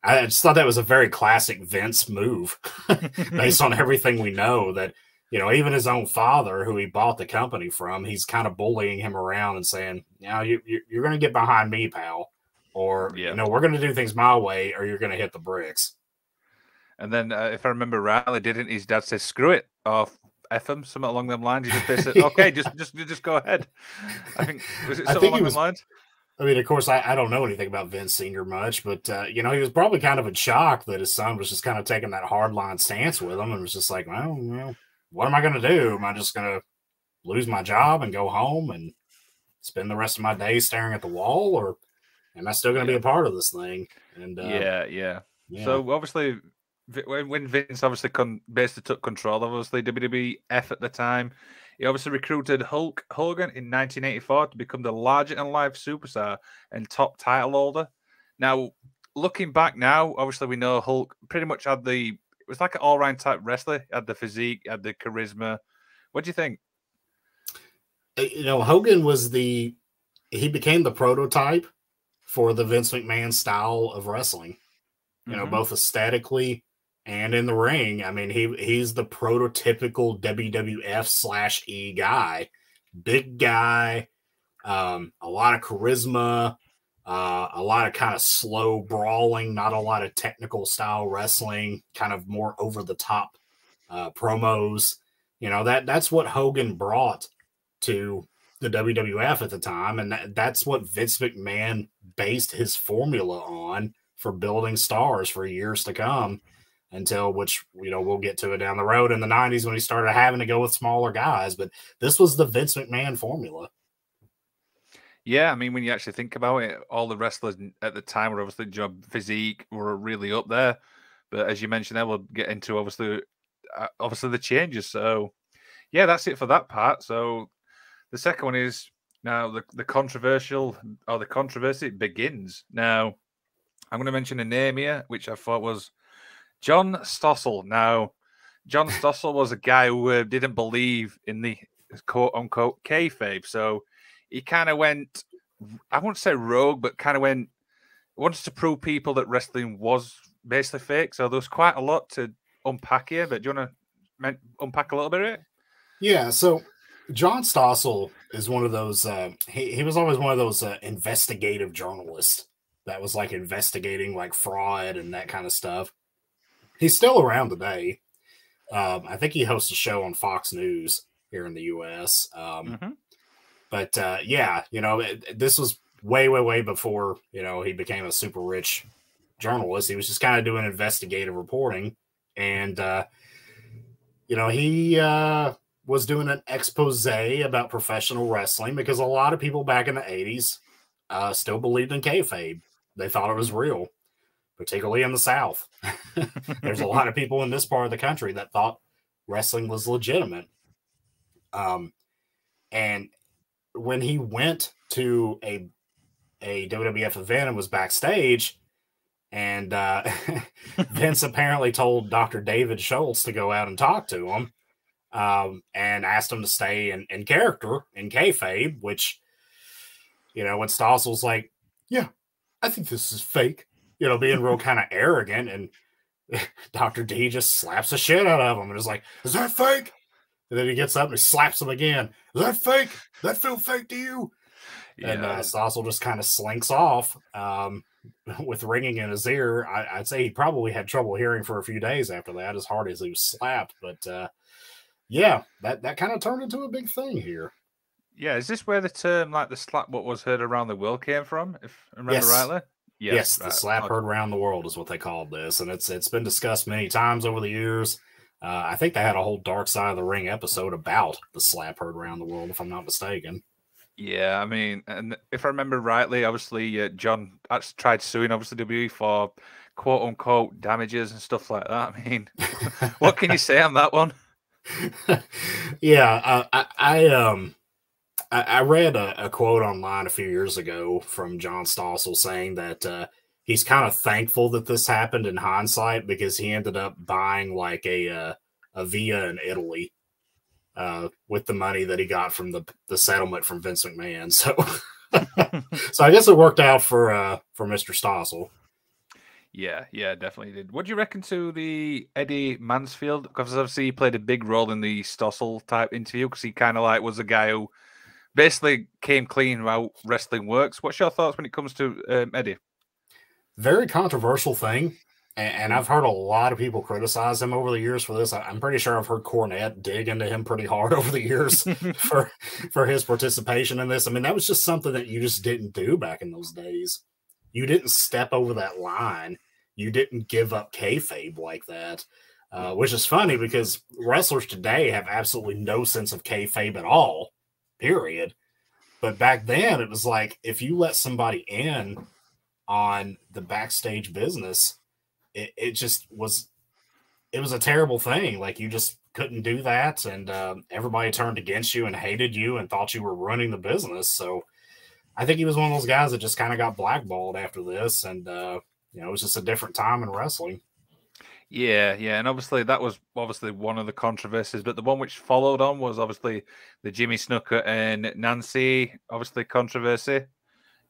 I just thought that was a very classic Vince move based on everything we know that you know even his own father who he bought the company from he's kind of bullying him around and saying now you, you you're going to get behind me pal or Yeah. you know we're going to do things my way or you're going to hit the bricks And then, uh, if I remember rightly, didn't his dad say "screw it" or "f him" something along them lines? He just basically, okay, just just just go ahead. I think was it I something think along he was- lines? i mean of course i, I don't know anything about vince senior much but uh, you know he was probably kind of in shock that his son was just kind of taking that hard line stance with him and was just like well, well what am i going to do am i just going to lose my job and go home and spend the rest of my day staring at the wall, or am I still going to be a part of this thing? And uh, yeah, yeah, yeah. So obviously, Vi- when, when Vince obviously con- basically took control, obviously WWF at the time, he obviously recruited Hulk Hogan in 1984 to become the larger than life superstar and top title holder. Now, looking back now, obviously we know Hulk pretty much had the it was like an all round type wrestler, had the physique, had the charisma. What do you think? Uh, you know, Hogan was the he became the prototype for the Vince McMahon style of wrestling. You know, Mhm. both aesthetically and in the ring. I mean, he he's the prototypical WWF slash E guy, big guy, um, a lot of charisma, uh, a lot of kind of slow brawling, not a lot of technical style wrestling, kind of more over the top uh, promos. You know that that's what Hogan brought to the WWF at the time, and that, that's what Vince McMahon based his formula on for building stars for years to come. Until which you know we'll get to it down the road in the '90s when he started having to go with smaller guys, but this was the Vince McMahon formula. Yeah, I mean, when you actually think about it, all the wrestlers at the time were obviously job physique were really up there. But as you mentioned, there we'll get into obviously, uh, obviously the changes. So, yeah, that's it for that part. So, the second one is now the the controversial or the controversy begins. Now, I'm going to mention a name here, which I thought was John Stossel. Now, John Stossel was a guy who uh, didn't believe in the quote unquote kayfabe. So he kind of went, I won't say rogue, but kind of went, wanted to prove people that wrestling was basically fake. So there's quite a lot to unpack here. But do you want to unpack a little bit of it? Yeah, so John Stossel is one of those. Uh, he he was always one of those uh, investigative journalists that was like investigating like fraud and that kind of stuff. He's still around today. Um, I think he hosts a show on Fox News here in the U.S. Um, Mhm. But uh, yeah, you know, it, this was way, way, way before you know he became a super rich journalist. He was just kind of doing investigative reporting, and uh, you know he uh, was doing an expose about professional wrestling because a lot of people back in the '80s uh, still believed in kayfabe. They thought it was real, particularly in the South. There's a lot of people in this part of the country that thought wrestling was legitimate. Um, and when he went to a a WWF event and was backstage, and uh, Vince apparently told Dr. David Schultz to go out and talk to him, um, and asked him to stay in, in character in kayfabe, which you know when Stossel's like, "Yeah, I think this is fake," you know, being real kind of arrogant, and Dr. D just slaps the shit out of him and is like, "Is that fake?" And then he gets up and he slaps him again. Is that fake? That feel fake to you? And uh, Stossel just kind of slinks off um, with ringing in his ear. I, would say he probably had trouble hearing for a few days after that, as hard as he was slapped. But uh, yeah, that, that kind of turned into a big thing here. yeah. Is this where the term like the slap what was heard around the world came from? If I remember Yes. rightly. Yes, the right, slap heard around the world is what they called this, and it's it's been discussed many times over the years. Uh, I think they had a whole Dark Side of the Ring episode about the slap heard around the world, if I'm not mistaken. Yeah, I mean, and if I remember rightly, obviously uh, John actually tried suing obviously WWE for quote unquote damages and stuff like that. I mean, what can you say on that one? yeah, uh, I, I um I, I read a, a quote online a few years ago from John Stossel saying that uh, he's kind of thankful that this happened in hindsight because he ended up buying like a uh, a Via in Italy uh, with the money that he got from the the settlement from Vince McMahon. So so I guess it worked out for uh, for Mister Stossel. Yeah, yeah, definitely did. What do you reckon to the Eddie Mansfield? Because obviously he played a big role in the Stossel type interview because he kind of like was a guy who basically came clean about wrestling works. What's your thoughts when it comes to um, Eddie? very controversial thing. And, and I've heard a lot of people criticize him over the years for this. I- I'm pretty sure I've heard Cornette dig into him pretty hard over the years for for his participation in this. I mean, that was just something that you just didn't do back in those days. You didn't step over that line. You didn't give up kayfabe like that, uh, which is funny because wrestlers today have absolutely no sense of kayfabe at all. Period. But back then, it was like if you let somebody in on the backstage business, it, it just was it was a terrible thing. Like you just couldn't do that, and um, everybody turned against you and hated you and thought you were running the business. So I think he was one of those guys that just kind of got blackballed after this, and uh, you know it was just a different time in wrestling. Yeah, yeah, and obviously that was obviously one of the controversies, but the one which followed on was obviously the Jimmy Snuka and Nancy obviously controversy.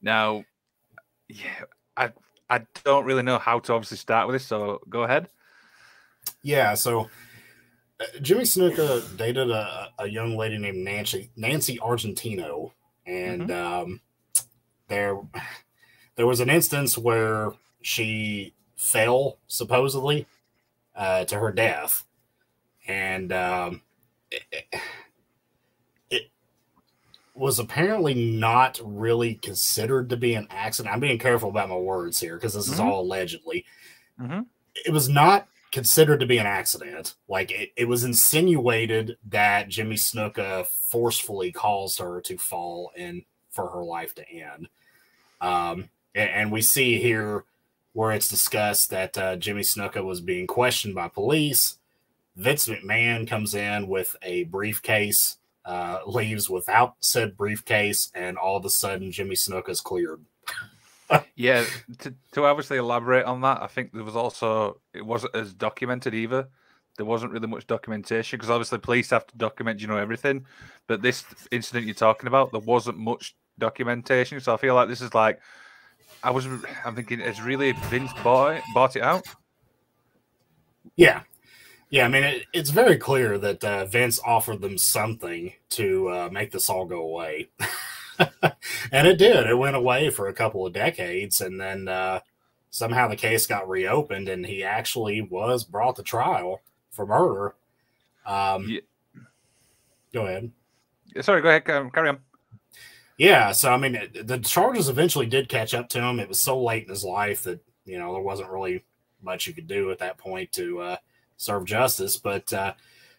Now, yeah, I I don't really know how to obviously start with this, so go ahead. Yeah, so uh, Jimmy Snuka dated a, a young lady named Nancy Nancy Argentino, and um, there there was an instance where she fell supposedly uh, to her death, and um, it, it was apparently not really considered to be an accident. I'm being careful about my words here because this is Mhm. all allegedly. Mhm. It was not considered to be an accident. Like it, it was insinuated that Jimmy Snuka forcefully caused her to fall and for her life to end. Um, and, and we see here where it's discussed that uh, Jimmy Snuka was being questioned by police. Vince McMahon comes in with a briefcase, uh, leaves without said briefcase, and all of a sudden Jimmy Snuka's cleared. Yeah, to, to obviously elaborate on that, I think there was also it wasn't as documented either. There wasn't really much documentation because obviously police have to document, you know, everything. But this incident you're talking about, there wasn't much documentation. So I feel like this is like I was I'm thinking it's really Vince bought it, bought it out. Yeah. Yeah, I mean, it, it's very clear that uh, Vince offered them something to uh, make this all go away. and it did. It went away for a couple of decades. And then uh, somehow the case got reopened and he actually was brought to trial for murder. Um, Yeah. Go ahead. Sorry, go ahead, carry on. Yeah, so I mean, the charges eventually did catch up to him. It was so late in his life that you know there wasn't really much you could do at that point to uh, serve justice. But uh,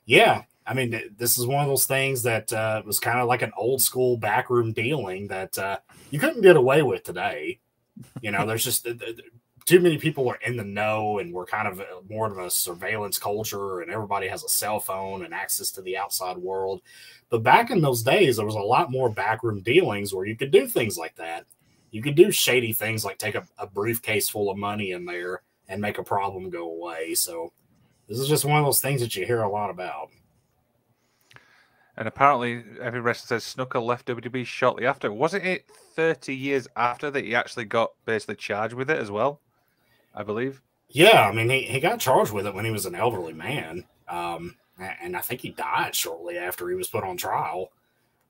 yeah, I mean, th- this is one of those things that uh, was kind of like an old school backroom dealing that uh, you couldn't get away with today. You know, there's just too many people are in the know, and we're kind of uh, more of a surveillance culture, and everybody has a cell phone and access to the outside world. But back in those days, there was a lot more backroom dealings where you could do things like that. You could do shady things like take a, a briefcase full of money in there and make a problem go away. So this is just one of those things that you hear a lot about. And apparently, every wrestler says Snuka left WWE shortly after. Wasn't it 30 years after that he actually got basically charged with it as well? I believe. Yeah, I mean, he, he got charged with it when he was an elderly man. Um, and I think he died shortly after he was put on trial.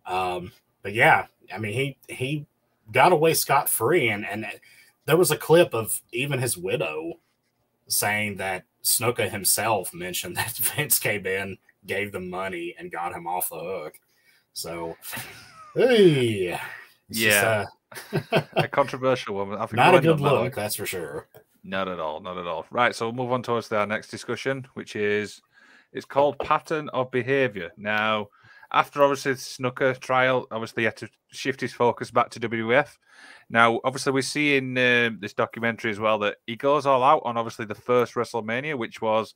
Um, but yeah, I mean, he he got away scot free, and and there was a clip of even his widow saying that Snuka himself mentioned that Vince came in, gave them money, and got him off the hook. So, hey, it's just, Yeah. uh, A controversial one. I think not a good look, that's for sure. Not at all. Not at all. Right. So we'll move on towards our next discussion, which is it's called pattern of behavior. Now, after obviously the Snuka trial, obviously he had to shift his focus back to WWF. Now, obviously, we see in um this documentary as well that he goes all out on obviously the first WrestleMania, which was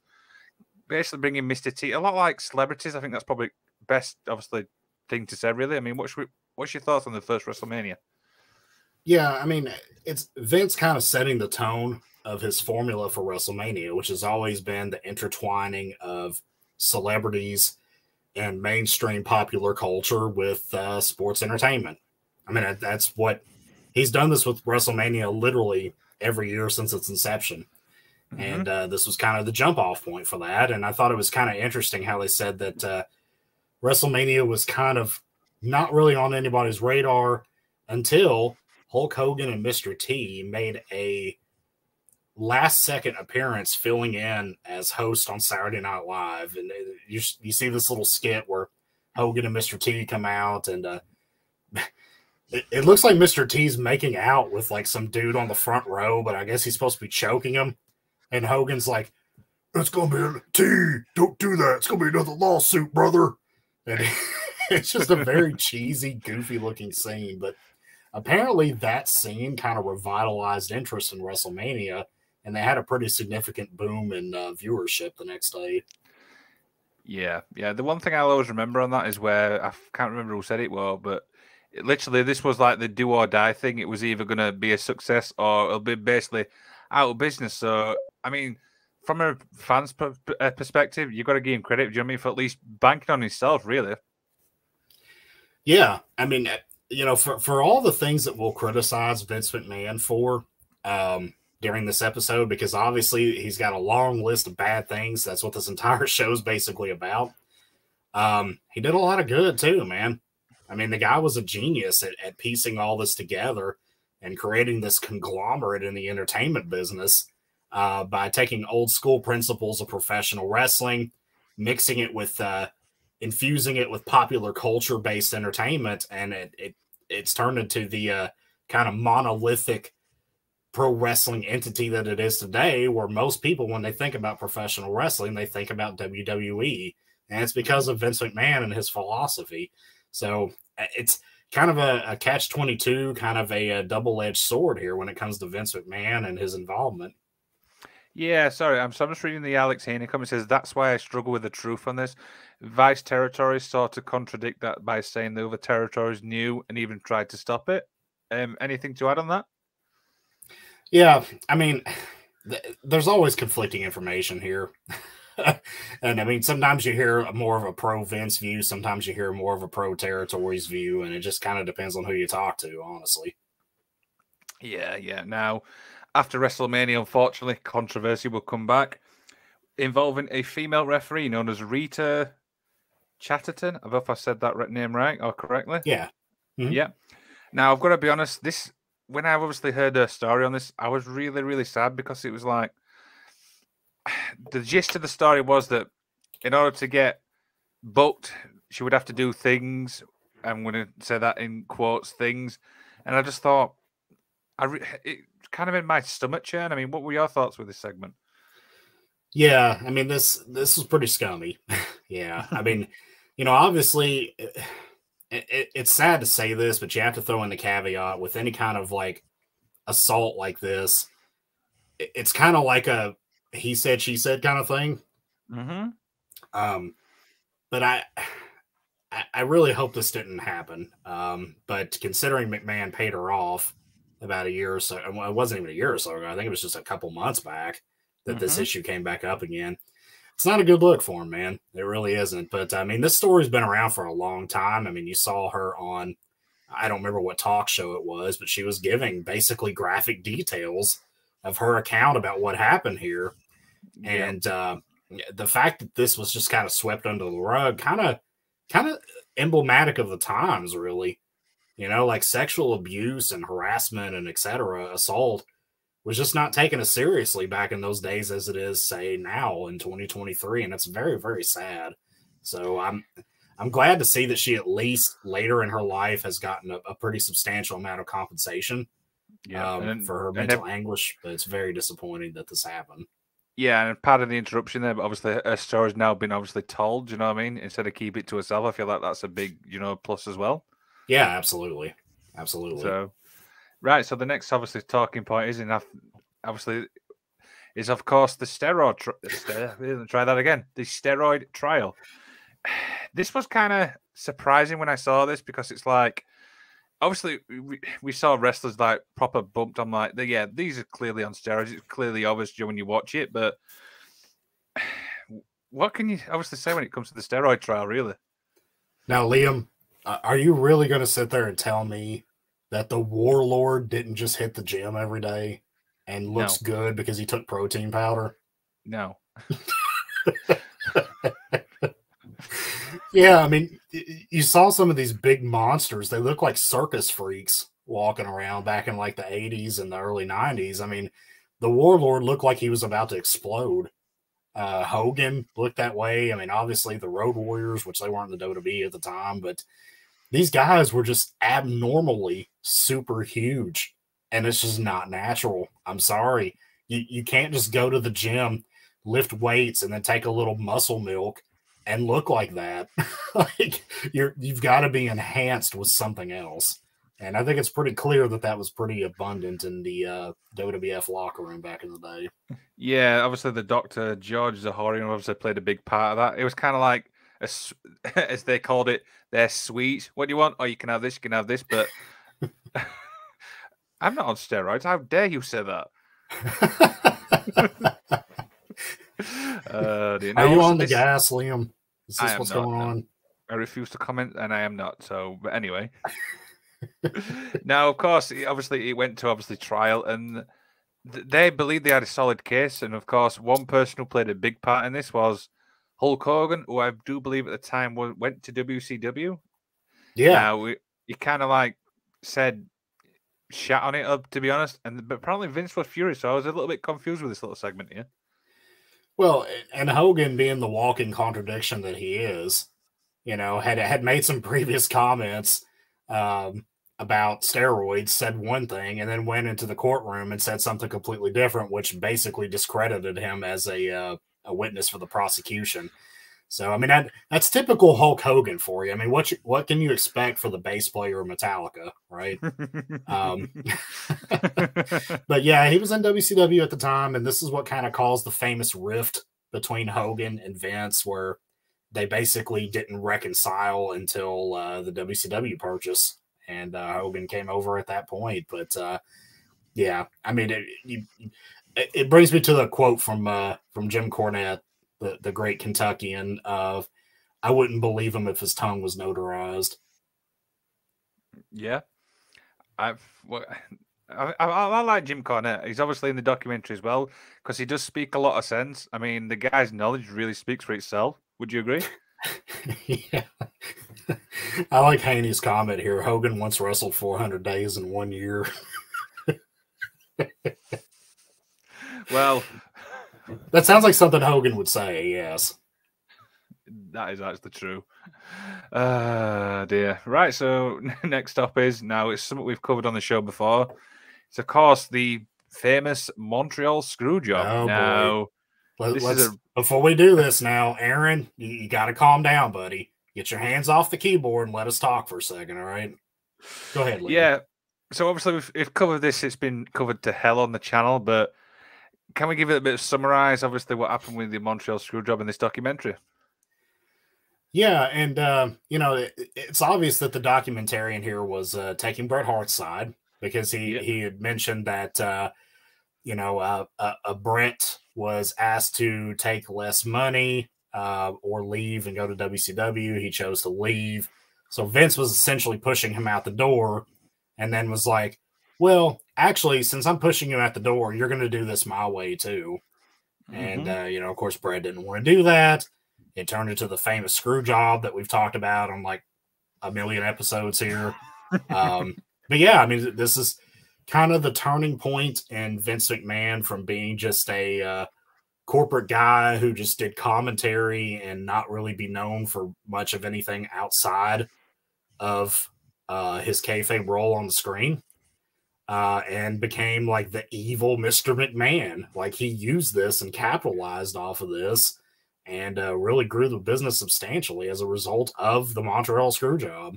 basically bringing Mr. T. A lot like celebrities. I think that's probably best, obviously, thing to say. Really. I mean, what's your thoughts on the first WrestleMania? Yeah, I mean, it's Vince kind of setting the tone of his formula for WrestleMania, which has always been the intertwining of celebrities and mainstream popular culture with uh, sports entertainment. I mean, that's what he's done this with WrestleMania literally every year since its inception. Mm-hmm. And uh, this was kind of the jump off point for that. And I thought it was kind of interesting how they said that uh, WrestleMania was kind of not really on anybody's radar until Hulk Hogan and Mr. T made a last second appearance filling in as host on Saturday Night Live. And uh, you, you see this little skit where Hogan and Mr. T come out and uh, it, it looks like Mr. T's making out with like some dude on the front row, but I guess he's supposed to be choking him. And Hogan's like, it's gonna be a T, don't do that. It's gonna be another lawsuit, brother. And it's just a very cheesy, goofy looking scene. But apparently, that scene kind of revitalized interest in WrestleMania, and they had a pretty significant boom in uh, viewership the next day. Yeah, yeah. The one thing I'll always remember on that is where I can't remember who said it well, but it, literally this was like the do or die thing. It was either going to be a success or it'll be basically out of business. So I mean, from a fan's per- perspective, you've got to give him credit. Do you know I mean for at least banking on himself, really? Yeah, I mean, uh, you know, for for all the things that we'll criticize Vince McMahon for um, during this episode, because obviously he's got a long list of bad things. That's what this entire show is basically about. Um, he did a lot of good too, man. I mean, the guy was a genius at, at piecing all this together and creating this conglomerate in the entertainment business uh, by taking old school principles of professional wrestling, mixing it with uh, infusing it with popular culture based entertainment, and it, it it's turned into the uh, kind of monolithic pro wrestling entity that it is today. Where most people, when they think about professional wrestling, they think about WWE, and it's because of Vince McMahon and his philosophy. So uh, it's kind of a, a catch 22 kind of a, a double-edged sword here when it comes to vince mcmahon and his involvement yeah, sorry. I'm, so I'm just reading the Alex Haney comment. It says, That's why I struggle with the truth on this. Vice territories sort to contradict that by saying the other territories knew and even tried to stop it. Um, anything to add on that? Yeah, I mean, th- there's always conflicting information here. and I mean, sometimes you hear more of a pro Vince view, sometimes you hear more of a pro territories view, and it just kind of depends on who you talk to, honestly. Yeah, yeah. Now, after WrestleMania, unfortunately, controversy will come back involving a female referee known as Rita Chatterton. I don't know if I said that name right or correctly. Yeah. Mm-hmm. Yeah. Now, I've got to be honest, this when I obviously heard her story on this, I was really, really sad because it was like the gist of the story was that in order to get booked, she would have to do things. I'm going to say that in quotes, things. And I just thought, I re- it kind of in my stomach churn. I mean, what were your thoughts with this segment? Yeah, I mean this this was pretty scummy. yeah, I mean, you know, obviously, eh, it, it, it's sad to say this, but you have to throw in the caveat with any kind of like assault like this. It, it's kind of like a he said she said kind of thing. Mm-hmm. Um, but I. I really hope this didn't happen. Um, but considering McMahon paid her off, about a year or so. It wasn't even a year or so ago. I think it was just a couple months back that mm-hmm. this issue came back up again. It's not a good look for him, man. It really isn't. But I mean, this story's been around for a long time. I mean, you saw her on, I don't remember what talk show it was, but she was giving basically graphic details of her account about what happened here. Yeah. And uh, the fact that this was just kind of swept under the rug, kind of, kind of emblematic of the times, really you know, like sexual abuse and harassment and etc. assault was just not taken as seriously back in those days as it is, say, now in 2023, and it's very, very sad. So I'm I'm glad to see that she at least later in her life has gotten a, a pretty substantial amount of compensation yeah, um, and, for her mental anguish, but it's very disappointing that this happened. Yeah, and part of the interruption there, but obviously her story has now been obviously told. You know what I mean? Instead of keep it to herself, I feel like that's a big, you know, plus as well. Yeah, absolutely, absolutely. So, right. So the next obviously talking point is enough. Obviously, is of course the steroid. Tri- try that again. The steroid trial. This was kind of surprising when I saw this because it's like, obviously we, we saw wrestlers like proper bumped. I'm like, yeah, these are clearly on steroids. It's clearly obvious when you watch it, but what can you obviously say when it comes to the steroid trial, really? Now, Liam, uh, are you really going to sit there and tell me that the warlord didn't just hit the gym every day and looks no. good because he took protein powder? No. yeah, I mean, you saw some of these big monsters. They look like circus freaks walking around back in like the 80s and the early 90s. I mean, the warlord looked like he was about to explode. Uh, Hogan looked that way. I mean, obviously the Road Warriors, which they weren't in the WWE at the time, but these guys were just abnormally super huge and it's just not natural. I'm sorry. You, you can't just go to the gym, lift weights, and then take a little muscle milk and look like that. like you're you've got to be enhanced with something else. And I think it's pretty clear that that was pretty abundant in the uh, WWF locker room back in the day. Yeah, obviously the Doctor George Zahorian obviously played a big part of that. It was kind of like as they called it, their sweet. What do you want? Oh, you can have this, you can have this, but I'm not on steroids. How dare you say that? uh. Are you on the this- gas, Liam? Is this what's not, going no. on? I refuse to comment, and I am not. So, but anyway. now, of course, obviously, it went to obviously trial, and th- they believed they had a solid case. And of course, one person who played a big part in this was Hulk Hogan, who I do believe at the time went to WCW. Yeah. We, he kind of like said shat on it up, to be honest. And but apparently Vince was furious, so I was a little bit confused with this little segment here. Well, and Hogan being the walking contradiction that he is, you know, had had made some previous comments um, about steroids, said one thing, and then went into the courtroom and said something completely different, which basically discredited him as a uh, a witness for the prosecution. So, I mean, that that's typical Hulk Hogan for you. I mean, what you, what can you expect for the bass player of Metallica, right? Um, but yeah, he was in WCW at the time, and this is what kind of caused the famous rift between Hogan and Vince, where they basically didn't reconcile until uh, the WCW purchase, and uh, Hogan came over at that point. But uh, yeah, I mean, it, you, it, brings me to the quote from uh, from Jim Cornette, the the great Kentuckian, of "I wouldn't believe him if his tongue was notarized." Yeah, I've well, I, I, I like Jim Cornette. He's obviously in the documentary as well because he does speak a lot of sense. I mean, the guy's knowledge really speaks for itself. Would you agree? yeah. I like Haney's comment here. Hogan once wrestled 400 days in one year. Well, That sounds like something Hogan would say, yes. that is actually true. Uh dear. Right. So next up is now it's something we've covered on the show before. It's of course the famous Montreal screw job. Oh, boy. now, Let, us a- before we do this now, Aaron, you, you got to calm down, buddy. Get your hands off the keyboard and let us talk for a second, all right? Go ahead, yeah. So obviously we've, we've covered this. It's been covered to hell on the channel, but can we give it a bit of summarize? Obviously, what happened with the Montreal screw job in this documentary? Yeah, and uh, you know, it, it's obvious that the documentarian here was uh, taking Bret Hart's side because he Yeah. he had mentioned that uh, you know uh, a, a Bret was asked to take less money uh, or leave and go to WCW. He chose to leave, so Vince was essentially pushing him out the door, and then was like, "Well, actually, since I'm pushing you out the door, you're going to do this my way too." And Mhm. uh, you know, of course, Bret didn't want to do that. It turned into the famous screw job that we've talked about on like a million episodes here. um, but yeah, I mean, this is kind of the turning point in Vince McMahon from being just a uh, corporate guy who just did commentary and not really be known for much of anything outside of uh, his kayfabe role on the screen uh, and became like the evil Mr. McMahon. Like he used this and capitalized off of this and uh, really grew the business substantially as a result of the Montreal screw job.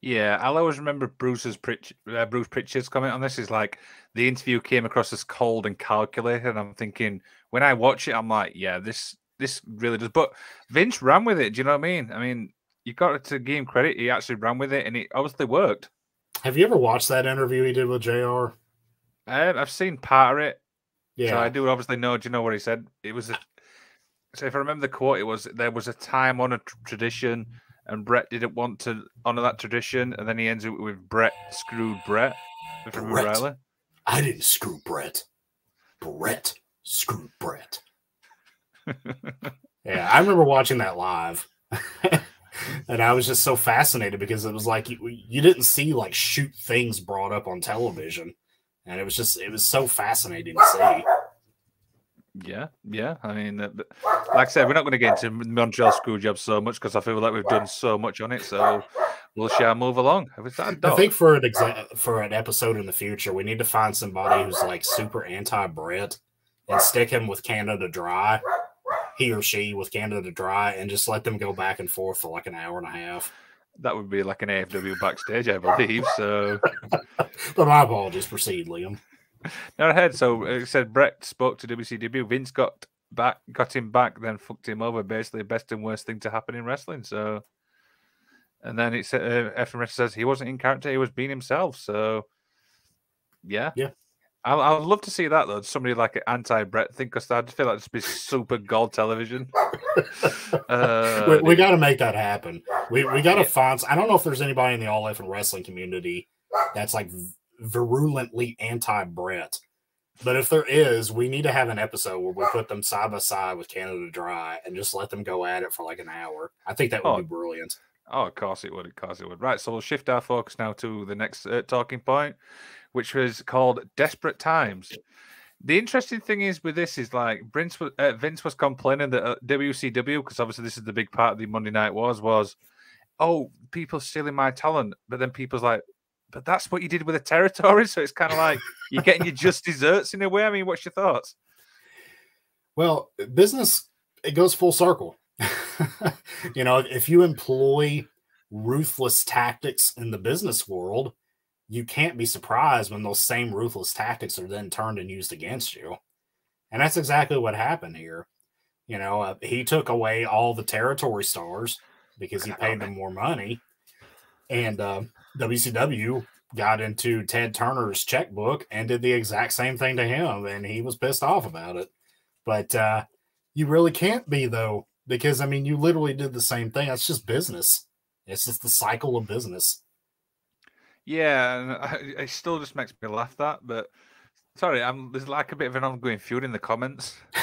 Yeah, I'll always remember Bruce's Pritch, uh, Bruce Pritchard's comment on this. Is like the interview came across as cold and calculated. And I'm thinking when I watch it, I'm like, yeah, this this really does. But Vince ran with it. Do you know what I mean? I mean, you got to give him credit. He actually ran with it, and it obviously worked. Have you ever watched that interview he did with JR? Um, I've seen part of it, Yeah. so I do obviously know. Do you know what he said? It was a. So if I remember the quote, it was there was a time on a tradition, and Bret didn't want to honor that tradition, and then he ends it with Bret screwed Bret. If I remember Bret. rightly. I didn't screw Bret. Bret screwed Bret. yeah, I remember watching that live. and I was just so fascinated because it was like you, you didn't see like shoot things brought up on television. And it was just, it was so fascinating to see. Yeah, yeah. I mean, uh, like I said, we're not going to get into Montreal school jobs so much because I feel like we've done so much on it. So we'll shall move along. Have we started? I think for an exa- for an episode in the future, we need to find somebody who's like super anti Bret and stick him with Canada Dry. He or she with Canada to Dry and just let them go back and forth for like an hour and a half. That would be like an AFW backstage, I believe. So, But my apologies. Proceed, Liam. now ahead. So it said Bret spoke to WCW. Vince got back, got him back, then fucked him over. Basically, best and worst thing to happen in wrestling. So, and then it said uh, Efren says he wasn't in character; he was being himself. So, yeah, Yeah. I, I would love to see that though. Somebody like an anti-Bret thing, because I just feel like it'd be super gold television. Uh, we, we got to make that happen. We we got to find. I don't know if there's anybody in the all life and wrestling community that's like virulently anti Bret, but if there is, we need to have an episode where we put them side by side with Canada Dry and just let them go at it for like an hour. I think that would Oh. be brilliant. Oh, of course it would. Of course it would. Right. So we'll shift our focus now to the next uh, talking point, which was called Desperate Times. The interesting thing is with this is like Vince was, uh, Vince was complaining that uh, WCW, because obviously this is the big part of the Monday Night Wars, was, oh, people stealing my talent. But then people's like, but that's what you did with the territory. So it's kind of like you're getting your just desserts in a way. I mean, what's your thoughts? Well, business it goes full circle. you know, if you employ ruthless tactics in the business world, you can't be surprised when those same ruthless tactics are then turned and used against you. And that's exactly what happened here. You know, uh, he took away all the territory stars because he paid them more money. And uh, WCW got into Ted Turner's checkbook and did the exact same thing to him. And he was pissed off about it. But uh, you really can't be, though, because I mean, you literally did the same thing. That's just business. It's just the cycle of business. Yeah, and I, it still just makes me laugh that. But sorry, I'm there's like a bit of an ongoing feud in the comments.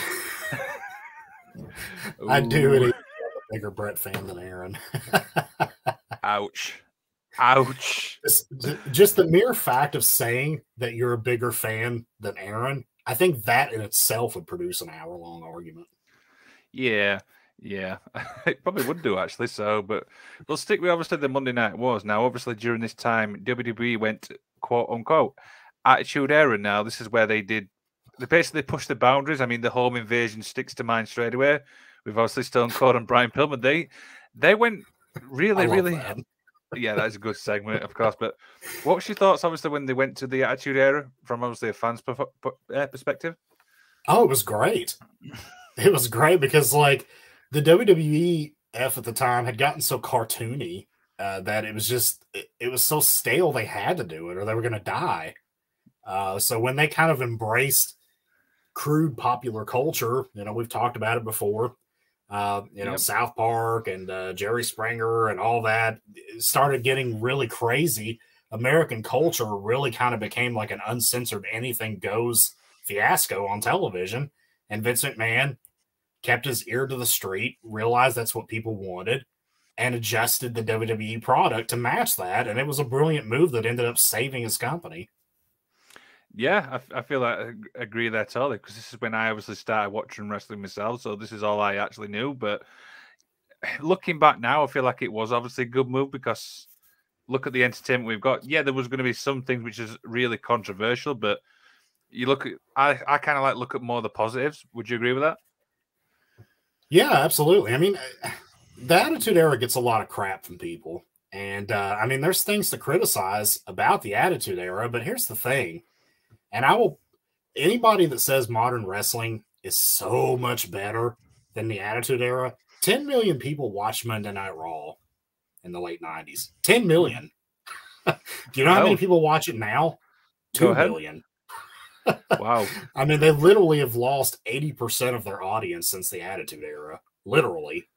I do. I'm a bigger Bret fan than Aaron. Ouch. Ouch. just, just the mere fact of saying that you're a bigger fan than Aaron, I think that in itself would produce an hour long argument. Yeah, yeah. it probably would do actually. So, but we'll stick with obviously the Monday Night Wars. Now, obviously, during this time, WWE went quote unquote Attitude Era. Now, this is where they did they basically pushed the boundaries. I mean, the home invasion sticks to mind straight away. We've obviously Stone Cold and Brian Pillman. They they went really, really that. yeah, that is a good segment, of course. But what's your thoughts, obviously, when they went to the Attitude Era from obviously a fan's perspective? Oh, it was great. It was great because like the WWE F at the time had gotten so cartoony uh, that it was just it, it was so stale they had to do it or they were going to die. Uh, so when they kind of embraced crude popular culture, you know, we've talked about it before. Uh, you know, Yep. South Park and uh, Jerry Springer and all that started getting really crazy. American culture really kind of became like an uncensored anything goes fiasco on television. And Vince McMahon kept his ear to the street, realized that's what people wanted, and adjusted the WWE product to match that. And it was a brilliant move that ended up saving his company. Yeah, I feel like I agree there totally because this is when I obviously started watching wrestling myself. So this is all I actually knew. But looking back now, I feel like it was obviously a good move because look at the entertainment we've got. Yeah, there was going to be some things which is really controversial, but you look at I, I kind of like look at more the positives. Would you agree with that? Yeah, absolutely. I mean, the Attitude Era gets a lot of crap from people. And uh, I mean, there's things to criticize about the Attitude Era, but here's the thing. And I will, anybody that says modern wrestling is so much better than the Attitude Era, 10 million people watched Monday Night Raw in the late 90s. 10 million. Do you know how many Oh. people watch it now? Two million. Wow. I mean, they literally have lost 80% of their audience since the Attitude Era. Literally.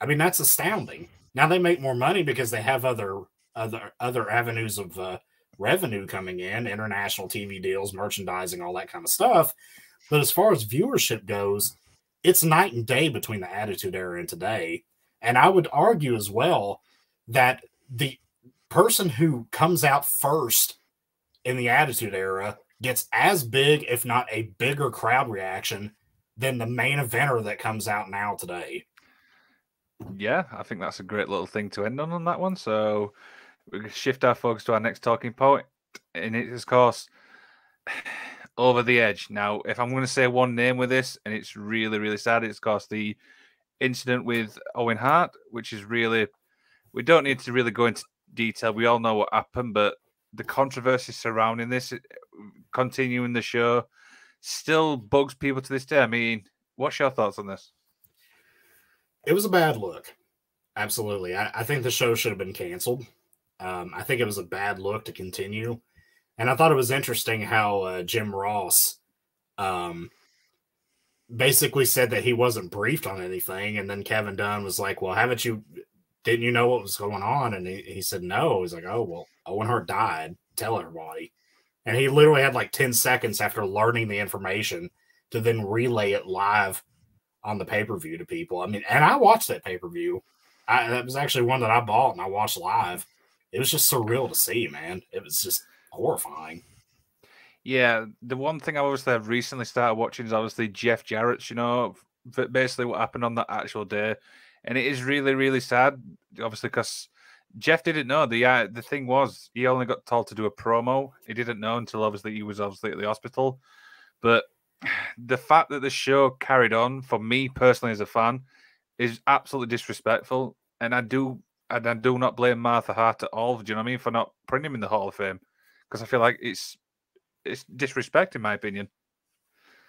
I mean, that's astounding. Now they make more money because they have other other other avenues of uh, revenue coming in, international TV deals, merchandising, all that kind of stuff. But as far as viewership goes, it's night and day between the Attitude Era and today. And I would argue as well that the person who comes out first in the Attitude Era gets as big, if not a bigger crowd reaction than the main eventer that comes out now today. Yeah, I think that's a great little thing to end on on that one. So we shift our focus to our next talking point, and it is, of course, over the edge. Now, if I'm going to say one name with this, and it's really, really sad, it's because the incident with Owen Hart, which is really, we don't need to really go into detail. We all know what happened, but the controversy surrounding this, continuing the show, still bugs people to this day. I mean, what's your thoughts on this? It was a bad look. Absolutely. I, I think the show should have been canceled. Um, I think it was a bad look to continue. And I thought it was interesting how uh, Jim Ross um, basically said that he wasn't briefed on anything. And then Kevin Dunn was like, Well, haven't you, didn't you know what was going on? And he, he said, No. He's like, Oh, well, Owen Hart died. Tell everybody. And he literally had like 10 seconds after learning the information to then relay it live on the pay per view to people. I mean, and I watched that pay per view. That was actually one that I bought and I watched live. It was just surreal to see, man. It was just horrifying. Yeah, the one thing I obviously have recently started watching is obviously Jeff Jarrett's, you know, basically what happened on that actual day. And it is really, really sad, obviously, because Jeff didn't know. The uh, the thing was, he only got told to do a promo. He didn't know until obviously he was obviously at the hospital. But the fact that the show carried on for me personally as a fan is absolutely disrespectful. And I do and I do not blame Martha Hart at all. Do you know what I mean for not putting him in the Hall of Fame? Because I feel like it's it's disrespect in my opinion.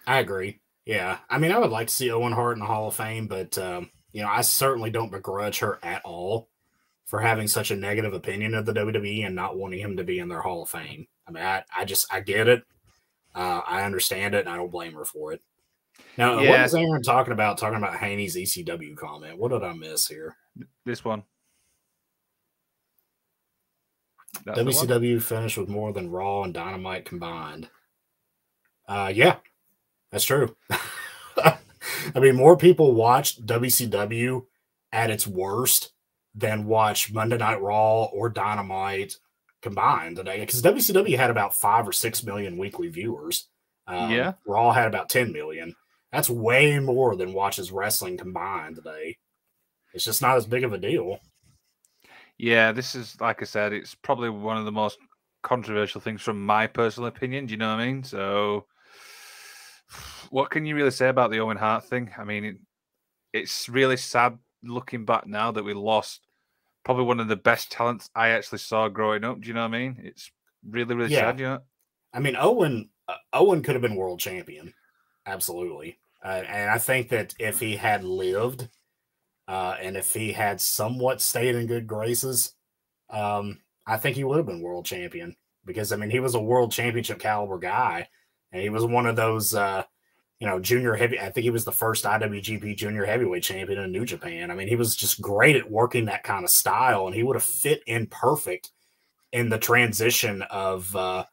I agree. Yeah, I mean, I would like to see Owen Hart in the Hall of Fame, but um, you know, I certainly don't begrudge her at all for having such a negative opinion of the WWE and not wanting him to be in their Hall of Fame. I mean, I, I just I get it. Uh, I understand it, and I don't blame her for it. Now, yeah. what was Aaron talking about? Talking about Haney's ECW comment. What did I miss here? This one. That's WCW finished with more than Raw and Dynamite combined. Uh, yeah, that's true. I mean, more people watched WCW at its worst than watch Monday Night Raw or Dynamite combined today because WCW had about five or six million weekly viewers. Um, yeah, Raw had about ten million. That's way more than watches wrestling combined today. It's just not as big of a deal. Yeah, this is like I said, it's probably one of the most controversial things from my personal opinion. Do you know what I mean? So, what can you really say about the Owen Hart thing? I mean, it, it's really sad looking back now that we lost probably one of the best talents I actually saw growing up. Do you know what I mean? It's really, really yeah. sad. You know? I mean, Owen uh, Owen could have been world champion, absolutely. Uh, and I think that if he had lived uh, and if he had somewhat stayed in good graces, um, I think he would have been world champion because I mean he was a world championship caliber guy, and he was one of those uh, you know junior heavy. I think he was the first IWGP Junior Heavyweight Champion in New Japan. I mean he was just great at working that kind of style, and he would have fit in perfect in the transition of uh,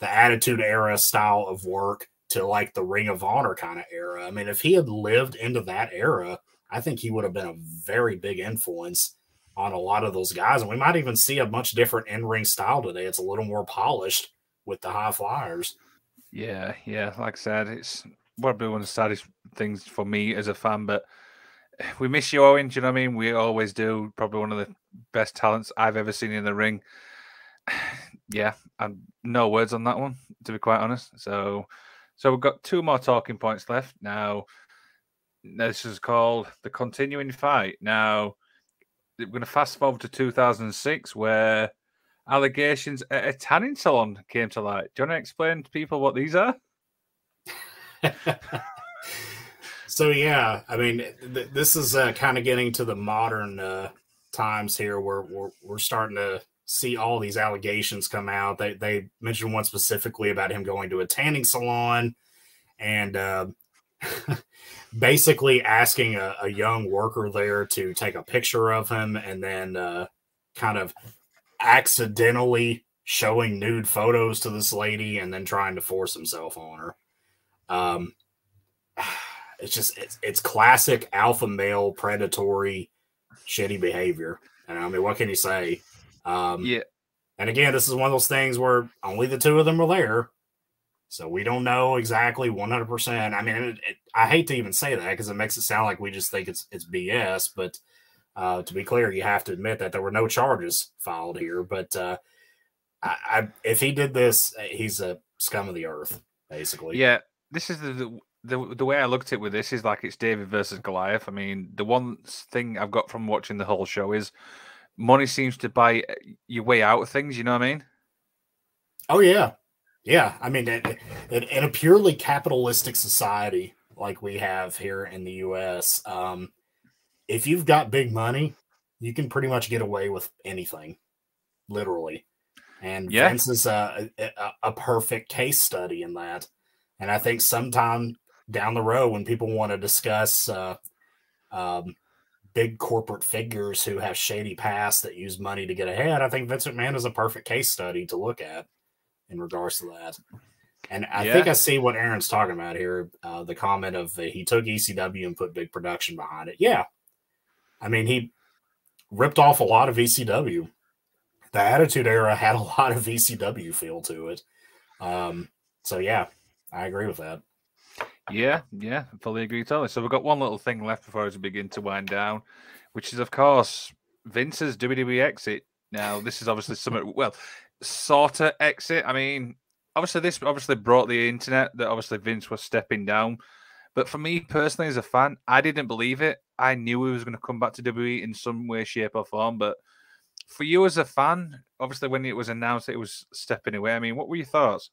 the Attitude Era style of work to like the Ring of Honor kind of era. I mean if he had lived into that era I think he would have been a very big influence on a lot of those guys. And we might even see a much different in ring style today. It's a little more polished with the high flyers. Yeah, yeah. Like I said, it's probably one of the saddest things for me as a fan, but we miss you, Owen. Do you know what I mean? We always do. Probably one of the best talents I've ever seen in the ring. yeah, and no words on that one, to be quite honest. So, so we've got two more talking points left now. This is called the continuing fight. Now, we're going to fast forward to 2006, where allegations at a tanning salon came to light. Do you want to explain to people what these are? so yeah, I mean, th- this is uh, kind of getting to the modern uh, times here, where we're, we're starting to see all these allegations come out. They they mentioned one specifically about him going to a tanning salon, and uh, basically asking a, a, young worker there to take a picture of him and then uh, kind of accidentally showing nude photos to this lady and then trying to force himself on her. Um, it's just it's, it's classic alpha male predatory shitty behavior. And I mean, what can you say? Um, yeah. And again, this is one of those things where only the two of them were there. So we don't know exactly 100%. I mean, it, it, I hate to even say that because it makes it sound like we just think it's it's BS. But uh, to be clear, you have to admit that there were no charges filed here. But uh, I, I, if he did this, he's a scum of the earth. basically. Yeah, this is the, the the the way I looked at it with this is like it's David versus Goliath. I mean, the one thing I've got from watching the whole show is money seems to buy uh, your way out of things. You know what I mean? Oh yeah, yeah. I mean, in, in a purely capitalistic society like we have here in the U.S., um, if you've got big money, you can pretty much get away with anything, literally. And Yeah. Vince is a, a, a perfect case study in that. And I think sometime down the road, when people want to discuss uh, um, big corporate figures who have shady pasts that use money to get ahead, I think Vince McMahon is a perfect case study to look at in regards to that. And I think I see what Aaron's talking about here. Uh, the comment of uh, he took ECW and put big production behind it. Yeah. I mean, he ripped off a lot of ECW. The Attitude Era had a lot of ECW feel to it. Um, so, yeah, I agree with that. Yeah, yeah, fully agree totally. So we've got one little thing left before we begin to wind down, which is of course Vince's WWE exit. Now, this is obviously some well, sort of exit. I mean, obviously this obviously brought the internet that obviously Vince was stepping down. But for me personally, as a fan, I didn't believe it. I knew he was going to come back to WWE in some way, shape, or form. But for you as a fan, obviously when it was announced it was stepping away, I mean, what were your thoughts?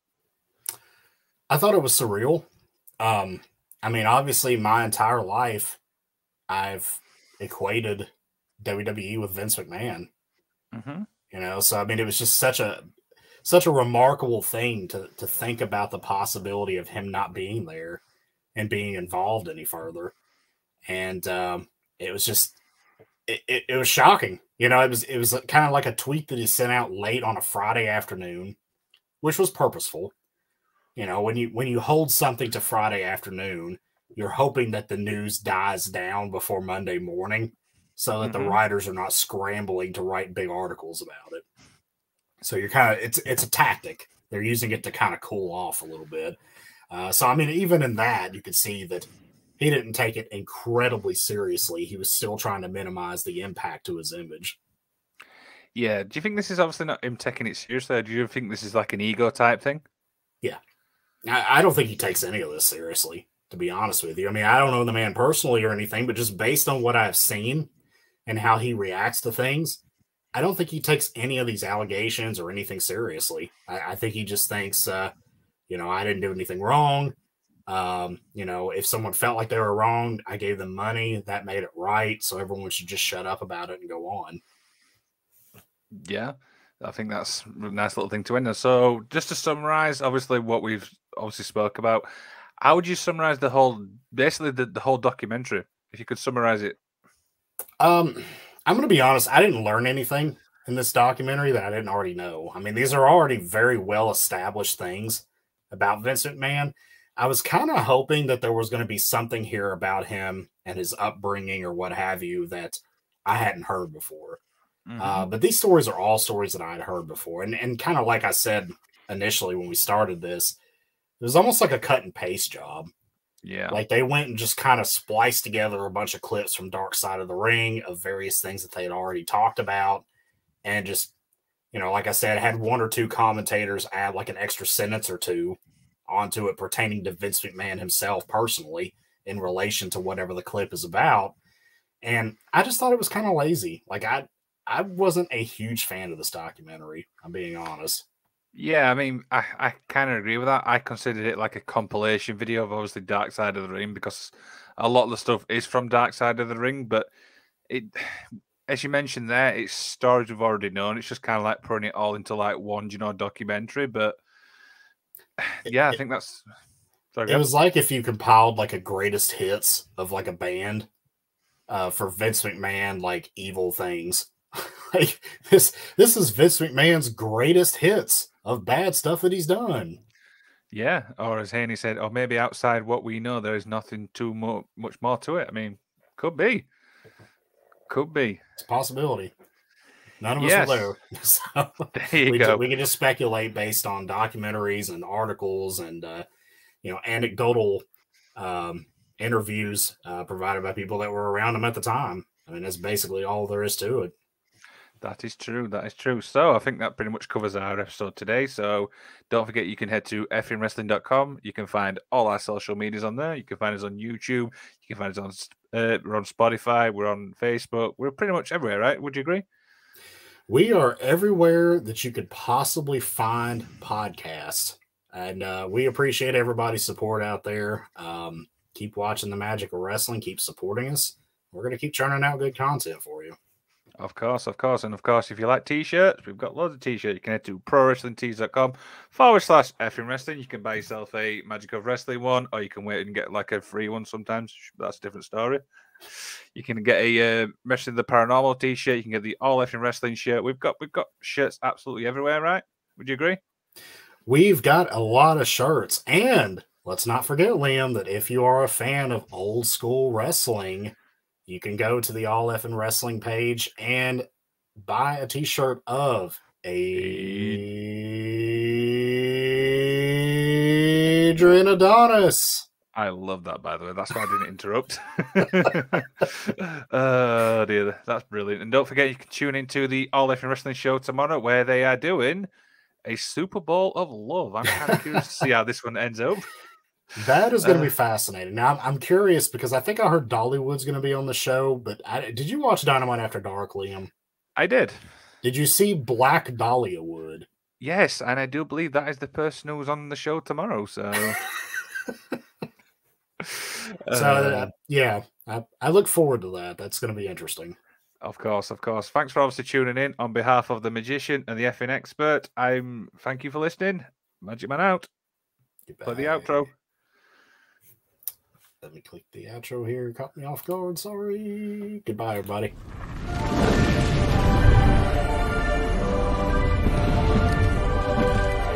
I thought it was surreal. Um, I mean, obviously, my entire life, I've equated WWE with Vince McMahon. Mm-hmm. You know, so I mean, it was just such a such a remarkable thing to to think about the possibility of him not being there and being involved any further, and um, it was just it, it, it was shocking. You know, it was it was kind of like a tweet that he sent out late on a Friday afternoon, which was purposeful. You know, when you when you hold something to Friday afternoon, you're hoping that the news dies down before Monday morning so that the Mhm. writers are not scrambling to write big articles about it. So you're kind of it's it's a tactic. They're using it to kind of cool off a little bit. Uh, so I mean, even in that, you could see that he didn't take it incredibly seriously. He was still trying to minimize the impact to his image. Yeah. Do you think this is obviously not him taking it seriously? Or do you think this is like an ego type thing? I, I don't think he takes any of this seriously, to be honest with you. I mean, I don't know the man personally or anything, but just based on what I've seen and how he reacts to things, I don't think he takes any of these allegations or anything seriously. I, I think he just thinks, uh, you know, I didn't do anything wrong. Um, you know, if someone felt like they were wrong, I gave them money. That made it right. So everyone should just shut up about it and go on. Yeah. I think that's a nice little thing to end on. So just to summarize, obviously what we've obviously spoke about, how would you summarize the whole basically the, the whole documentary? If you could summarize it. Um, I'm going to be honest. I didn't learn anything in this documentary that I didn't already know. I mean, these are already very well established things about Vincent McMahon. I was kind of hoping that there was going to be something here about him and his upbringing or what have you that I hadn't heard before. Uh, but these stories are all stories that I had heard before, and and kind of like I said initially when we started this, it was almost like a cut and paste job. yeah. Like they went and just kind of spliced together a bunch of clips from Dark Side of the Ring of various things that they had already talked about, and just you know, like I said, had one or two commentators add like an extra sentence or two onto it pertaining to Vince McMahon himself personally in relation to whatever the clip is about. And I just thought it was kind of lazy. Like I I wasn't a huge fan of this documentary, I'm being honest. Yeah, I mean, I, I kind of agree with that. I considered it like a compilation video of obviously Dark Side of the Ring because a lot of the stuff is from Dark Side of the Ring, but it, as you mentioned there, it's stories we've already known. It's just kind of like putting it all into like one, you know, documentary. But yeah, I think that's. Sorry, It was like if you compiled like a greatest hits of like a band uh, for Vince McMahon, like evil things. like this, this is Vince McMahon's greatest hits of bad stuff that he's done. Yeah, or as Haney said, or maybe outside what we know, there is nothing too mo- much more to it. I mean, could be, could be. It's a possibility. None of us Yes. were there, so There you we, go. we can just speculate based on documentaries and articles and uh, you know anecdotal um, interviews uh, provided by people that were around him at the time. I mean, that's basically all there is to it. That is true. That is true. So I think that pretty much covers our episode today. So don't forget you can head to effingwrestling.com. You can find all our social medias on there. You can find us on YouTube. You can find us on uh, we're on Spotify. We're on Facebook. We're pretty much everywhere, right? Would you agree? We are everywhere that you could possibly find podcasts. And uh, we appreciate everybody's support out there. Um, keep watching the magic of wrestling. Keep supporting us. We're going to keep churning out good content for you. Of course, of course. And of course, if you like t shirts, we've got loads of t shirts. You can head to prowrestlingtees.com forward slash effing wrestling. You can buy yourself a Magic of Wrestling one, or you can wait and get like a free one sometimes. That's a different story. You can get a uh, Wrestling the Paranormal t shirt. You can get the All Effing Wrestling shirt. We've got we've got shirts absolutely everywhere, right? Would you agree? We've got a lot of shirts. And let's not forget, Liam, that if you are a fan of old school wrestling, you can go to the All Effing Wrestling page and buy a t shirt of Adrian Adonis. I love that, by the way. That's why I didn't interrupt. oh, dear. That's brilliant. And don't forget, you can tune into the All Effing Wrestling show tomorrow where they are doing a Super Bowl of Love. I'm kind of curious to see how this one ends up. That is going to Uh, be fascinating. Now, I'm, I'm curious because I think I heard Dollywood's going to be on the show, but I, did you watch Dynamite After Dark, Liam? I did. Did you see Black Dahlia Wood? Yes, and I do believe that is the person who's on the show tomorrow. So, So, uh, yeah, I, I look forward to that. That's going to be interesting. Of course, of course. Thanks for obviously tuning in on behalf of the magician and the effing expert. I'm thank you for listening. Magic Man out. Play the outro. Let me click the outro here. Caught me off guard. Sorry. Goodbye, everybody.